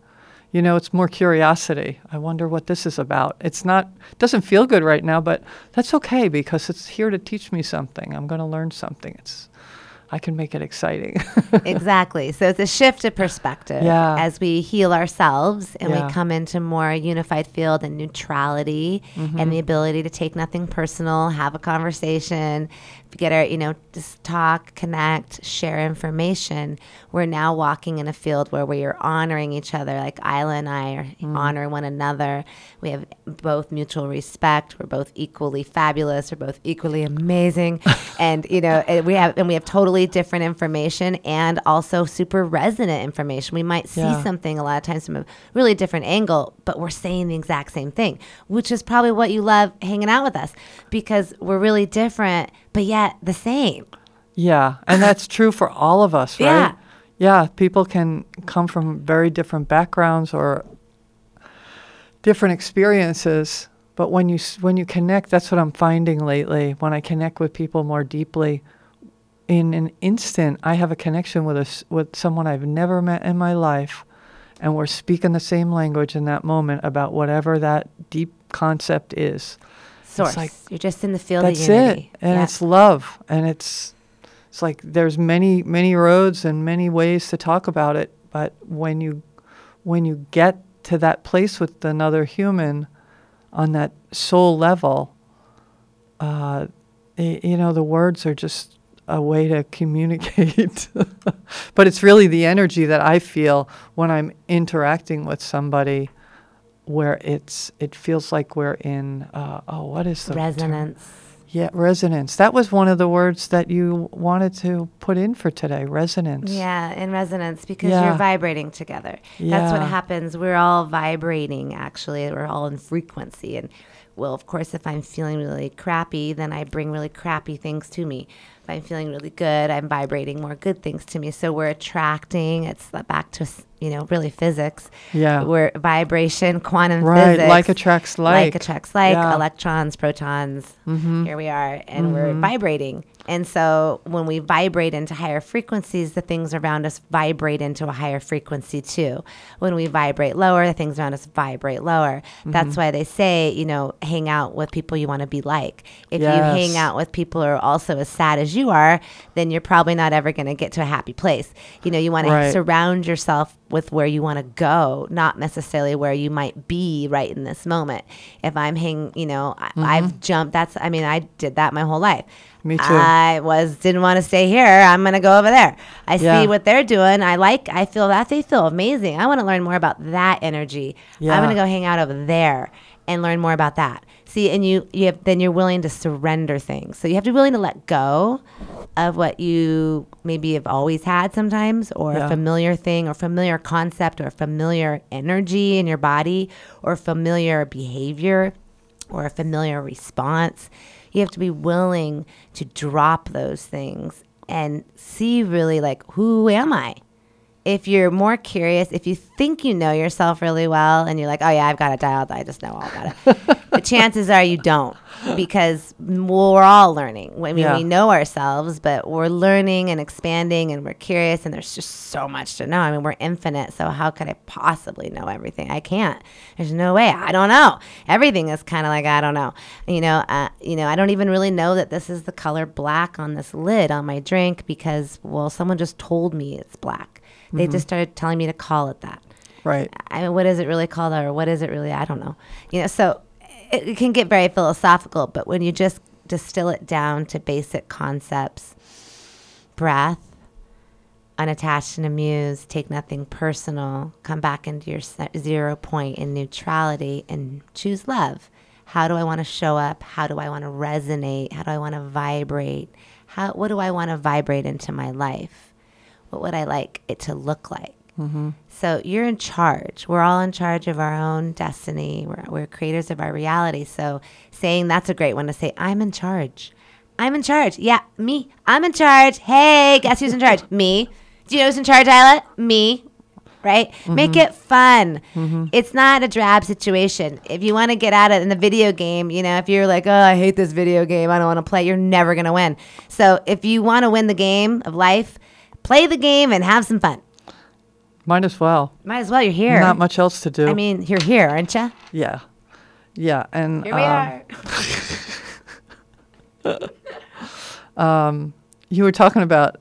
You know, it's more curiosity. I wonder what this is about. It's not doesn't feel good right now, but that's okay because it's here to teach me something. I'm going to learn something. It's I can make it exciting. exactly. So it's a shift of perspective Yeah. as we heal ourselves and Yeah. we come into more unified field and neutrality Mm-hmm. and the ability to take nothing personal, have a conversation, get our, you know, just talk, connect, share information. We're now walking in a field where we are honoring each other. Like Isla and I are Mm. honor one another. We have both mutual respect. We're both equally fabulous. We're both equally amazing. and, you know, and we have, and we have totally different information and also super resonant information. We might see Yeah. something a lot of times from a really different angle, but we're saying the exact same thing, which is probably what you love hanging out with us because we're really different, but yet the same. Yeah, and that's true for all of us, right? Yeah. Yeah, people can come from very different backgrounds or different experiences, but when you when you connect, that's what I'm finding lately. When I connect with people more deeply, in an instant, I have a connection with us with someone I've never met in my life, and we're speaking the same language in that moment about whatever that deep concept is. Source. like- You're just in the field That's of unity. it, and Yeah. it's love, and it's it's like there's many many roads and many ways to talk about it, but when you when you get to that place with another human on that soul level, uh, y- you know the words are just a way to communicate. but it's really the energy that I feel when I'm interacting with somebody where it's it feels like we're in uh, oh what is the term? Resonance. Yeah, resonance. That was one of the words that you wanted to put in for today. Resonance. Yeah, in resonance because Yeah. you're vibrating together. That's what happens. We're all vibrating, actually. We're all in frequency. And, well, of course, if I'm feeling really crappy, then I bring really crappy things to me. I'm feeling really good, I'm vibrating more good things to me. So we're attracting. It's back to, you know, really physics. Yeah. We're vibration, quantum Right, physics. like attracts like. Like attracts like, Yeah. electrons, protons. Mm-hmm. Here we are, and we're mm-hmm. vibrating. And so when we vibrate into higher frequencies, the things around us vibrate into a higher frequency too. When we vibrate lower, the things around us vibrate lower. That's mm-hmm. why they say, you know, hang out with people you want to be like. If you hang out with people who are also as sad as you are, then you're probably not ever going to get to a happy place. You know, you want Right. to surround yourself with where you want to go, not necessarily where you might be right in this moment. If I'm hang, you know, I, I've mm-hmm. jumped. That's, I mean, I did that my whole life. Me too. I was didn't want to stay here. I'm gonna go over there. I Yeah. see what they're doing. I like. I feel that they feel amazing. I want to learn more about that energy. Yeah. I'm gonna go hang out over there and learn more about that. See, and you, you have, then you're willing to surrender things. So you have to be willing to let go of what you maybe have always had sometimes, or Yeah. a familiar thing, or familiar concept, or familiar energy in your body, or familiar behavior, or a familiar response. You have to be willing to drop those things and see really like, who am I? If you're more curious, if you think you know yourself really well and you're like, oh yeah, I've got it dialed, I just know all about it, the chances are you don't because we're all learning. I mean, Yeah. we know ourselves, but we're learning and expanding and we're curious and there's just so much to know. I mean, we're infinite. So how could I possibly know everything? I can't. There's no way. I don't know. Everything is kind of like, I don't know. You know, uh, you know, I don't even really know that this is the color black on this lid on my drink because, well, someone just told me it's black. They mm-hmm. just started telling me to call it that. Right. I mean, what is it really called, or what is it really? I don't know. You know, so it, it can get very philosophical, but when you just distill it down to basic concepts, breath, unattached and amused, take nothing personal, come back into your zero point in neutrality, and choose love. How do I want to show up? How do I want to resonate? How do I want to vibrate? How what do I want to vibrate into my life? What would I like it to look like? Mm-hmm. So you're in charge. We're all in charge of our own destiny. We're, we're creators of our reality. So saying that's a great one to say, I'm in charge. I'm in charge. Yeah, me. I'm in charge. Hey, guess who's in charge? me. Do you know who's in charge, Isla? Me. Right? Mm-hmm. Make it fun. Mm-hmm. It's not a drab situation. If you want to get at it in the video game, you know, if you're like, oh, I hate this video game, I don't want to play, you're never going to win. So if you want to win the game of life, play the game and have some fun. Might as well. Might as well. You're here. Not much else to do. I mean, you're here, aren't you? yeah. Yeah. And Here we um, are. you were talking about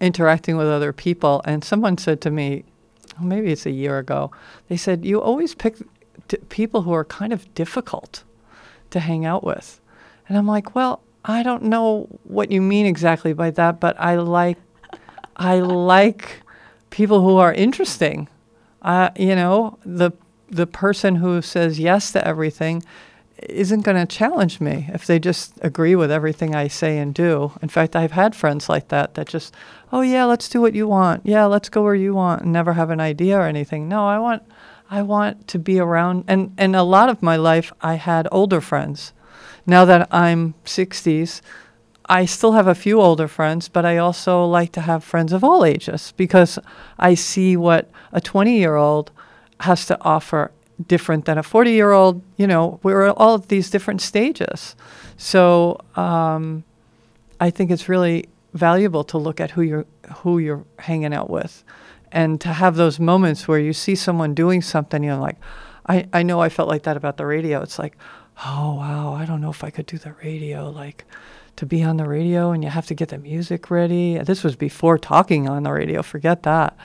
interacting with other people, and someone said to me, oh, maybe it's a year ago, they said, You always pick t- people who are kind of difficult to hang out with. And I'm like, Well, I don't know what you mean exactly by that, but I like, I like people who are interesting. Uh, you know, the the person who says yes to everything isn't going to challenge me if they just agree with everything I say and do. In fact, I've had friends like that that just, oh yeah, let's do what you want. Yeah, let's go where you want and never have an idea or anything. No, I want I want to be around and and a lot of my life I had older friends. Now that I'm 60s, I still have a few older friends, but I also like to have friends of all ages because I see what a 20 year old has to offer different than a 40 year old. You know, we're all at these different stages. So um, I think it's really valuable to look at who you're who you're hanging out with and to have those moments where you see someone doing something you're like I, I know I felt like that about the radio. It's like, oh wow, I don't know if I could do the radio like to be on the radio and you have to get the music ready. This was before talking on the radio, forget that.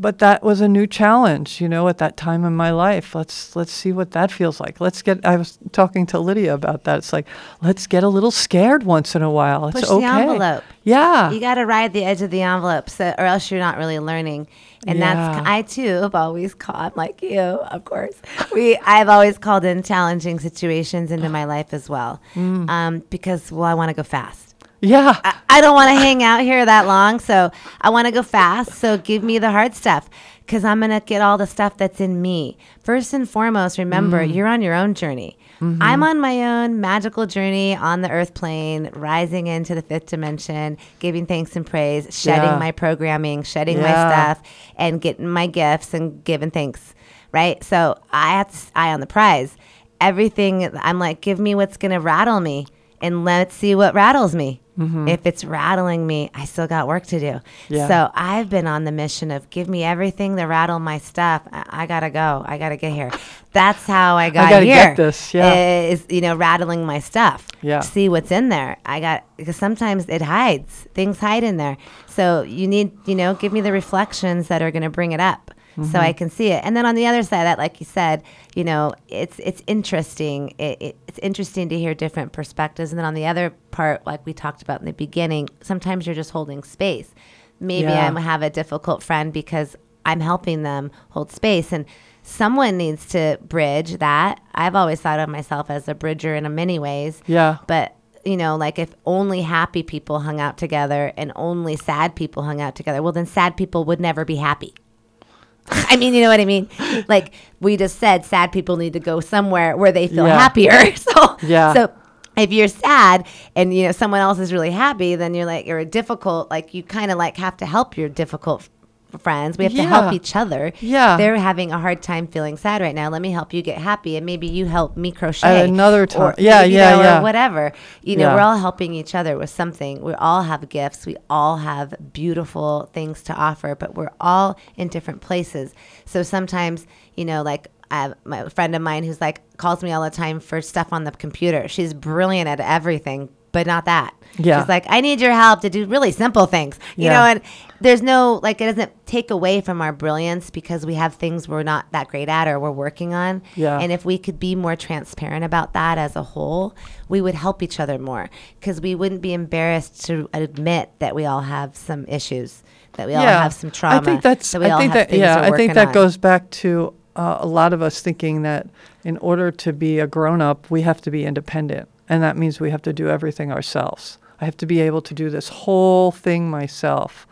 But that was a new challenge, you know, at that time in my life. Let's let's see what that feels like. Let's get. I was talking to Lydia about that. It's like let's get a little scared once in a while. It's Push the envelope. Yeah. You got to ride the edge of the envelope, so, or else you're not really learning. And Yeah. that's I too have always called like you, of course. We I've always called in challenging situations into my life as well, Mm. um, because well I want to go fast. Yeah. I, I don't want to hang out here that long, so I want to go fast. So give me the hard stuff because I'm going to get all the stuff that's in me. First and foremost, remember Mm. you're on your own journey. Mm-hmm. I'm on my own magical journey on the earth plane, rising into the fifth dimension, giving thanks and praise, shedding Yeah. my programming, shedding my stuff, and getting my gifts and giving thanks. Right? So I have to eye on the prize. Everything, I'm like, give me what's going to rattle me and let's see what rattles me. Mm-hmm. If it's rattling me, I still got work to do. Yeah. So I've been on the mission of give me everything to rattle my stuff. I, I gotta go. I gotta get here. That's how I got gotta here. get this, yeah. Is you know rattling my stuff. Yeah. See what's in there. I got because sometimes it hides. Things hide in there. So you need you know give me the reflections that are gonna bring it up. So Mm-hmm. I can see it, and then on the other side, that like you said, you know, it's it's interesting. It, it, it's interesting to hear different perspectives, and then on the other part, like we talked about in the beginning, sometimes you're just holding space. Maybe Yeah. I have a difficult friend because I'm helping them hold space, and someone needs to bridge that. I've always thought of myself as a bridger in a many ways. Yeah. But you know, like if only happy people hung out together and only sad people hung out together, well, then sad people would never be happy. I mean, you know what I mean? Like we just said, sad people need to go somewhere where they feel Yeah. happier. So, Yeah. So if you're sad and you know someone else is really happy, then you're like you're a difficult. Like you kind of like have to help your difficult friends. We have to help each other. Yeah. They're having a hard time feeling sad right now. Let me help you get happy, and maybe you help me crochet another or time. Yeah, yeah, know, yeah. Or whatever. You know, Yeah. we're all helping each other with something. We all have gifts. We all have beautiful things to offer, but we're all in different places. So sometimes, you know, like I have my friend of mine who's like calls me all the time for stuff on the computer. She's brilliant at everything, but not that. Yeah. She's like, I need your help to do really simple things. You Yeah. know, and there's no like it doesn't take away from our brilliance because we have things we're not that great at or we're working on. Yeah. And if we could be more transparent about that as a whole, we would help each other more because we wouldn't be embarrassed to admit that we all have some issues, that we all have some trauma. I think that's. that I think that. Yeah, I think that on. goes back to uh, a lot of us thinking that in order to be a grown up, we have to be independent, and that means we have to do everything ourselves. I have to be able to do this whole thing myself,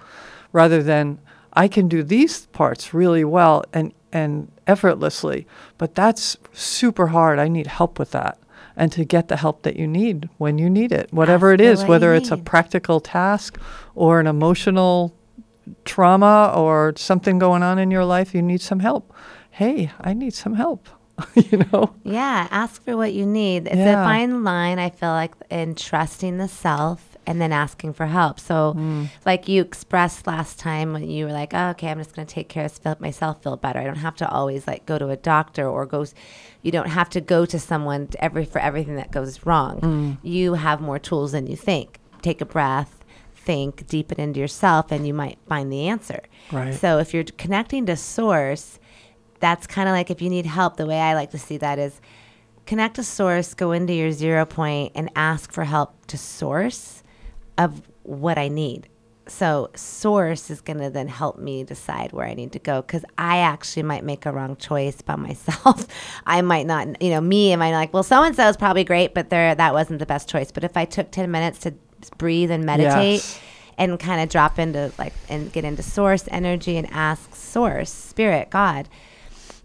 rather than I can do these parts really well and and effortlessly, but that's super hard. I need help with that. And to get the help that you need when you need it, whatever Ask it is, whether it's a practical task or an emotional trauma or something going on in your life, you need some help. Hey, I need some help. you know? Yeah, ask for what you need. It's Yeah. a fine line, I feel like, in trusting the self and then asking for help. So, Mm. like you expressed last time when you were like, oh, okay, I'm just going to take care of myself, feel better. I don't have to always like go to a doctor or go, you don't have to go to someone to every for everything that goes wrong. Mm. You have more tools than you think. Take a breath, think, deepen into yourself, and you might find the answer. Right. So, if you're connecting to source, that's kind of like if you need help, the way I like to see that is connect to source, go into your zero point, and ask for help to source of what I need. So, source is going to then help me decide where I need to go because I actually might make a wrong choice by myself. I might not, you know, me, am I like, well, so and so is probably great, but there, that wasn't the best choice. But if I took 10 minutes to breathe and meditate, Yes. and kind of drop into like and get into source energy and ask source spirit god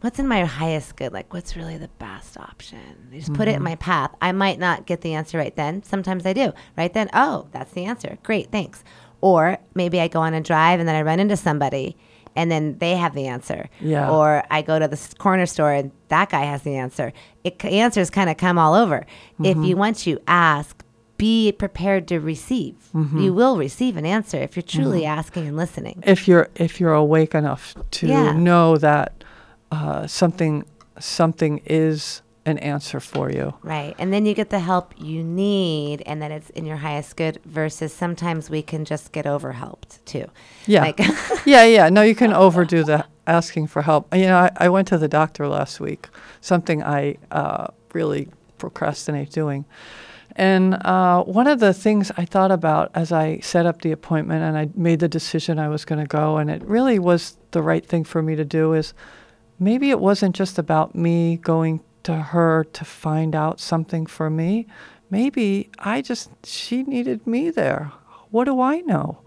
what's in my highest good? Like what's really the best option? I just put it in Mm-hmm. my path. I might not get the answer right then. Sometimes i do. Right then oh that's the answer. Great thanks. Or maybe i go on a drive and then i run into somebody and then they have the answer. Yeah. or i go to the corner store and that guy has the answer. It answers kind of come all over. If Mm-hmm. you want you ask be prepared to receive. Mm-hmm. you will receive an answer if you're truly asking and listening. If you're if you're awake enough to Yeah. know that uh, something something is an answer for you. Right. And then you get the help you need and that it's in your highest good versus sometimes we can just get overhelped too. Yeah. Like yeah, yeah. No, you can overdo the asking for help. You know, I, I went to the doctor last week, something I uh, really procrastinate doing. And uh, one of the things I thought about as I set up the appointment and I made the decision I was going to go, and it really was the right thing for me to do, is maybe it wasn't just about me going to her to find out something for me. Maybe I just, she needed me there. What do I know?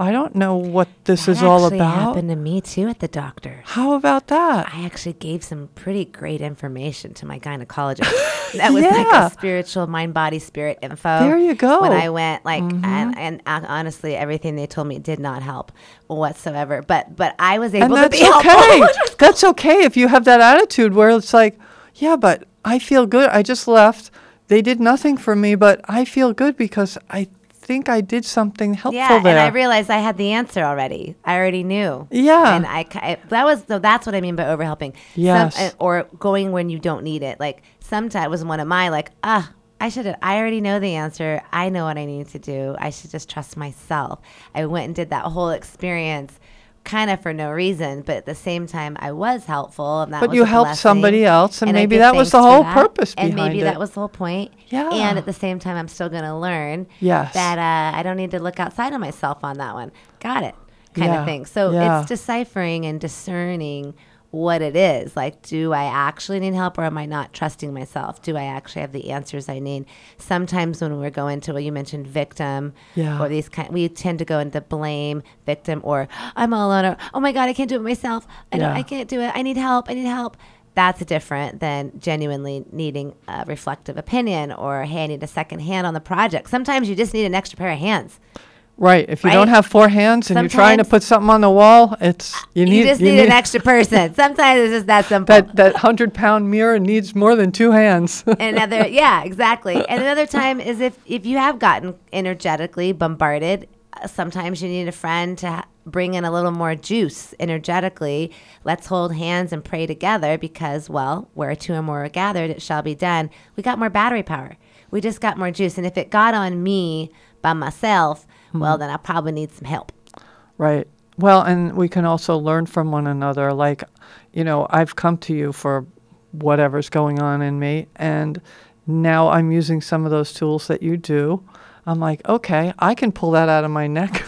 I don't know what this that is all actually about. happened to me too at the doctor. How about that? I actually gave some pretty great information to my gynecologist. that was like a spiritual mind, body, spirit info. There you go. When I went, like, Mm-hmm. and, and uh, honestly, everything they told me did not help whatsoever. But but I was and able to that's be helpful. okay. that's okay if you have that attitude where it's like, yeah, but I feel good. I just left. They did nothing for me, but I feel good because I think I did something helpful yeah, there. and I realized I had the answer already. I already knew. Yeah. and I, I that was so that's what I mean by overhelping. Some- Yes. uh, or going when you don't need it. Like sometimes was one of my like ah. I should have. I already know the answer. I know what I need to do. I should just trust myself. I went and did that whole experience, kind of for no reason, but at the same time, I was helpful, and that. But you helped somebody else, and I maybe that was the whole that, purpose And behind maybe it. that was the whole point. Yeah. And at the same time, I'm still going to learn. Yes. That uh, I don't need to look outside of myself on that one. Got it. Kind Yeah. of thing. So Yeah. it's deciphering and discerning what it is. Like, do I actually need help or am I not trusting myself? Do I actually have the answers I need? Sometimes when we're going to what you mentioned, victim, Yeah. or these kind, we tend to go into blame, victim, or I'm all alone, or oh my god, I can't do it myself. I don't, Yeah. I can't do it. I need help. I need help. That's different than genuinely needing a reflective opinion or hey, I need a second hand on the project. Sometimes you just need an extra pair of hands. Right. If you Right? don't have four hands and you're trying to Sometimes- put something on the wall, it's you need You, need just need, an extra person. Sometimes it's just that simple. that that hundred pound mirror needs more than two hands. and another yeah exactly and another time is if if you have gotten energetically bombarded uh, sometimes you need a friend to ha- bring in a little more juice energetically let's hold hands and pray together because well where two or more are gathered it shall be done we got more battery power we just got more juice and if it got on me by myself well then i probably need some help Right. Well, and we can also learn from one another. Like, you know, I've come to you for whatever's going on in me, and now I'm using some of those tools that you do. I'm like, okay, I can pull that out of my neck.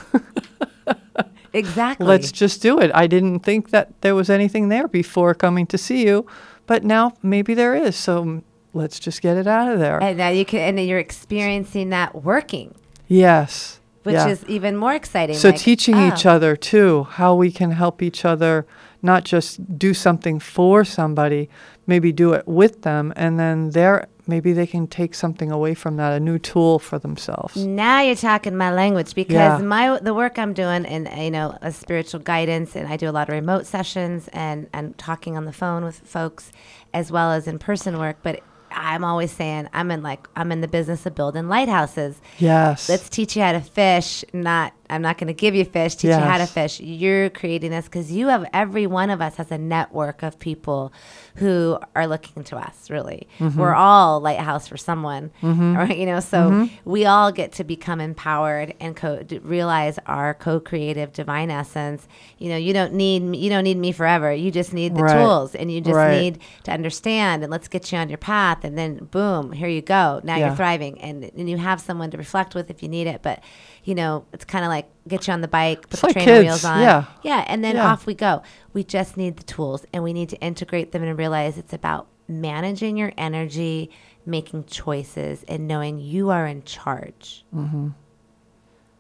exactly Let's just do it. I didn't think that there was anything there before coming to see you, but now maybe there is. So mm, let's just get it out of there. and now you can and then you're experiencing that working yes. Which yeah. is even more exciting So like, teaching ah. each oh. other too, how we can help each other, not just do something for somebody, maybe do it with them, and then they're maybe they can take something away from that, a new tool for themselves. Now you're talking my language because Yeah. my the work I'm doing and you know a spiritual guidance and I do a lot of remote sessions and and talking on the phone with folks as well as in person work. But I'm always saying I'm in like I'm in the business of building lighthouses. Yes. Let's teach you how to fish. Not I'm not going to give you fish. Teach you how to fish. You're creating this because you have every one of us has a network of people who are looking to us. Really, Mm-hmm. we're all lighthouse for someone, right? You know, so we all get to become empowered and co- realize our co-creative divine essence. You know, you don't need me, you don't need me forever. You just need the Right. tools, and you just Right. need to understand. And let's get you on your path. And then boom, here you go. Now Yeah. you're thriving, and and you have someone to reflect with if you need it. But you know, it's kind of like get you on the bike, put It's the like trainer kids, wheels on, yeah. yeah, and then Yeah. off we go. We just need the tools, and we need to integrate them and realize it's about managing your energy, making choices, and knowing you are in charge. Mm-hmm.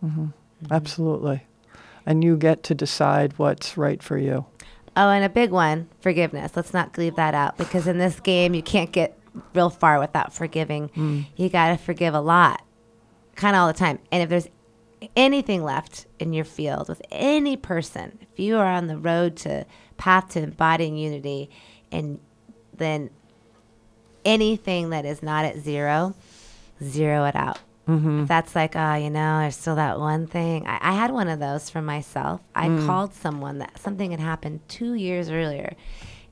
Mm-hmm. Mm-hmm. Absolutely. And you get to decide what's right for you. Oh, and a big one, forgiveness. Let's not leave that out because in this game you can't get real far without forgiving. Mm. You got to forgive a lot, kind of all the time. And if there's anything left in your field with any person, if you are on the road to path to embodying unity, and then anything that is not at zero, zero it out. Mm-hmm. If that's like, oh, you know, there's still that one thing. I, I had one of those for myself. I mm. called someone that something had happened two years earlier.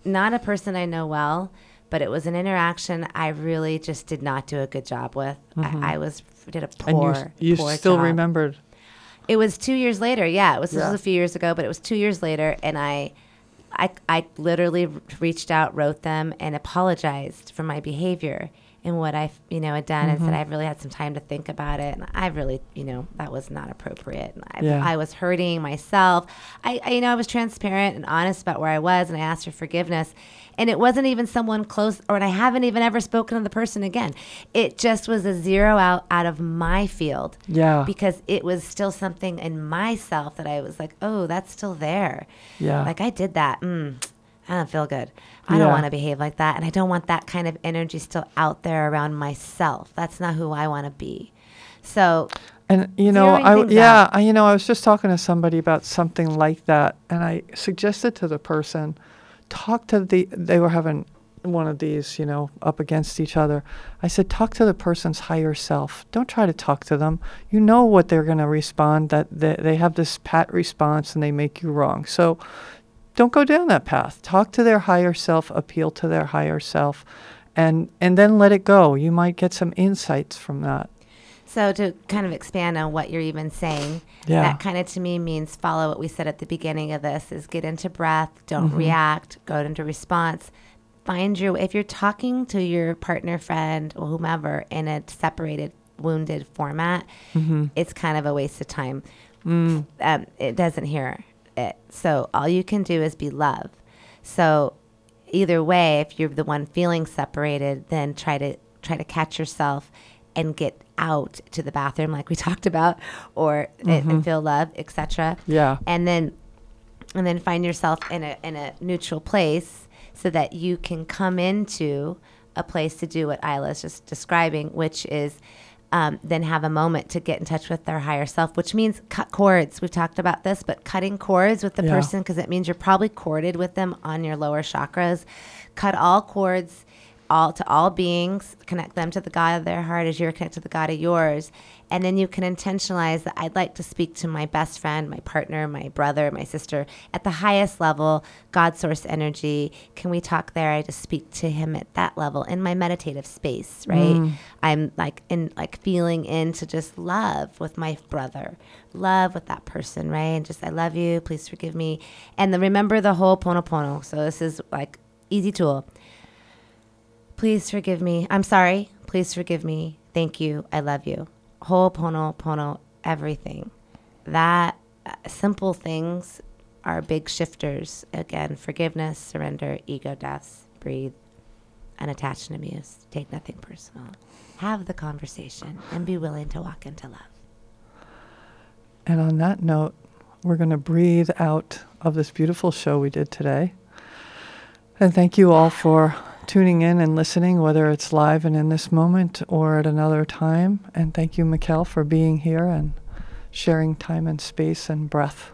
Not a person I know well, but it was an interaction I really just did not do a good job with. I, I was did a Mm-hmm. and poor. you, you poor still job. remembered. It was two years later. Yeah, it was, this Yeah. was a few years ago, but it was two years later, and I, I, I literally reached out, wrote them, and apologized for my behavior and what I, you know, had done, and Mm-hmm. said I've really had some time to think about it, and I really, you know, that was not appropriate. And I, Yeah. I was hurting myself. I, I, you know, I was transparent and honest about where I was, and I asked for forgiveness. And it wasn't even someone close, or and I haven't even ever spoken to the person again. It just was a zero out out of my field Yeah. because it was still something in myself that I was like, oh, that's still there. Yeah. Like I did that. Mm, I don't feel good. I Yeah. don't want to behave like that. And I don't want that kind of energy still out there around myself. That's not who I want to be. So, And you know, I yeah. I, you know, I was just talking to somebody about something like that, and I suggested to the person, talk to the. They were having one of these, you know, up against each other. I said, talk to the person's higher self. Don't try to talk to them. You know what they're going to respond. That they, they have this pat response and they make you wrong. So, don't go down that path. Talk to their higher self. Appeal to their higher self, and and then let it go. You might get some insights from that. so to kind of expand on what you're even saying, Yeah. that kind of to me means follow what we said at the beginning of this is get into breath, don't Mm-hmm. react, go into response. Find your if you're talking to your partner, friend, or whomever in a separated, wounded format, Mm-hmm. it's kind of a waste of time. Mm. Um, it doesn't hear it. So all you can do is be love. So either way, if you're the one feeling separated, then try to try to catch yourself and get out to the bathroom, like we talked about, or and- and mm-hmm. feel love, etc. Yeah. And then and then find yourself in a in a neutral place so that you can come into a place to do what Isla's just describing, which is um, then have a moment to get in touch with their higher self, which means cut cords. We've talked about this, but cutting cords with the Yeah. person because it means you're probably corded with them on your lower chakras. Cut all cords all to all beings, connect them to the God of their heart as you're connected to the God of yours. And then you can intentionalize that I'd like to speak to my best friend, my partner, my brother, my sister at the highest level, God source energy. Can we talk there? I just speak to him at that level in my meditative space, right? Mm. I'm like in like feeling into just love with my brother, love with that person, right? And just I love you, please forgive me. And then remember the whole pono. So this is like easy tool. Please forgive me. I'm sorry. Please forgive me. Thank you. I love you. Ho'oponopono, everything. That uh, simple things are big shifters. Again, forgiveness, surrender, ego deaths, breathe, unattached and amused. Take nothing personal. Have the conversation and be willing to walk into love. And on that note, we're going to breathe out of this beautiful show we did today. And thank you all for tuning in and listening, whether it's live and in this moment or at another time. And thank you, Mikkel, for being here and sharing time and space and breath.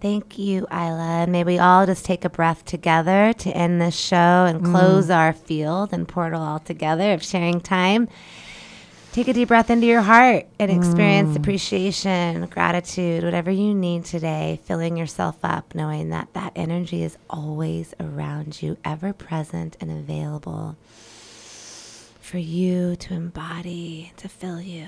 Thank you, Isla. And may we all just take a breath together to end this show and mm-hmm. close our field and portal all together of sharing time. Take a deep breath into your heart and experience mm. appreciation, gratitude, whatever you need today, filling yourself up, knowing that that energy is always around you, ever present and available for you to embody, to fill you.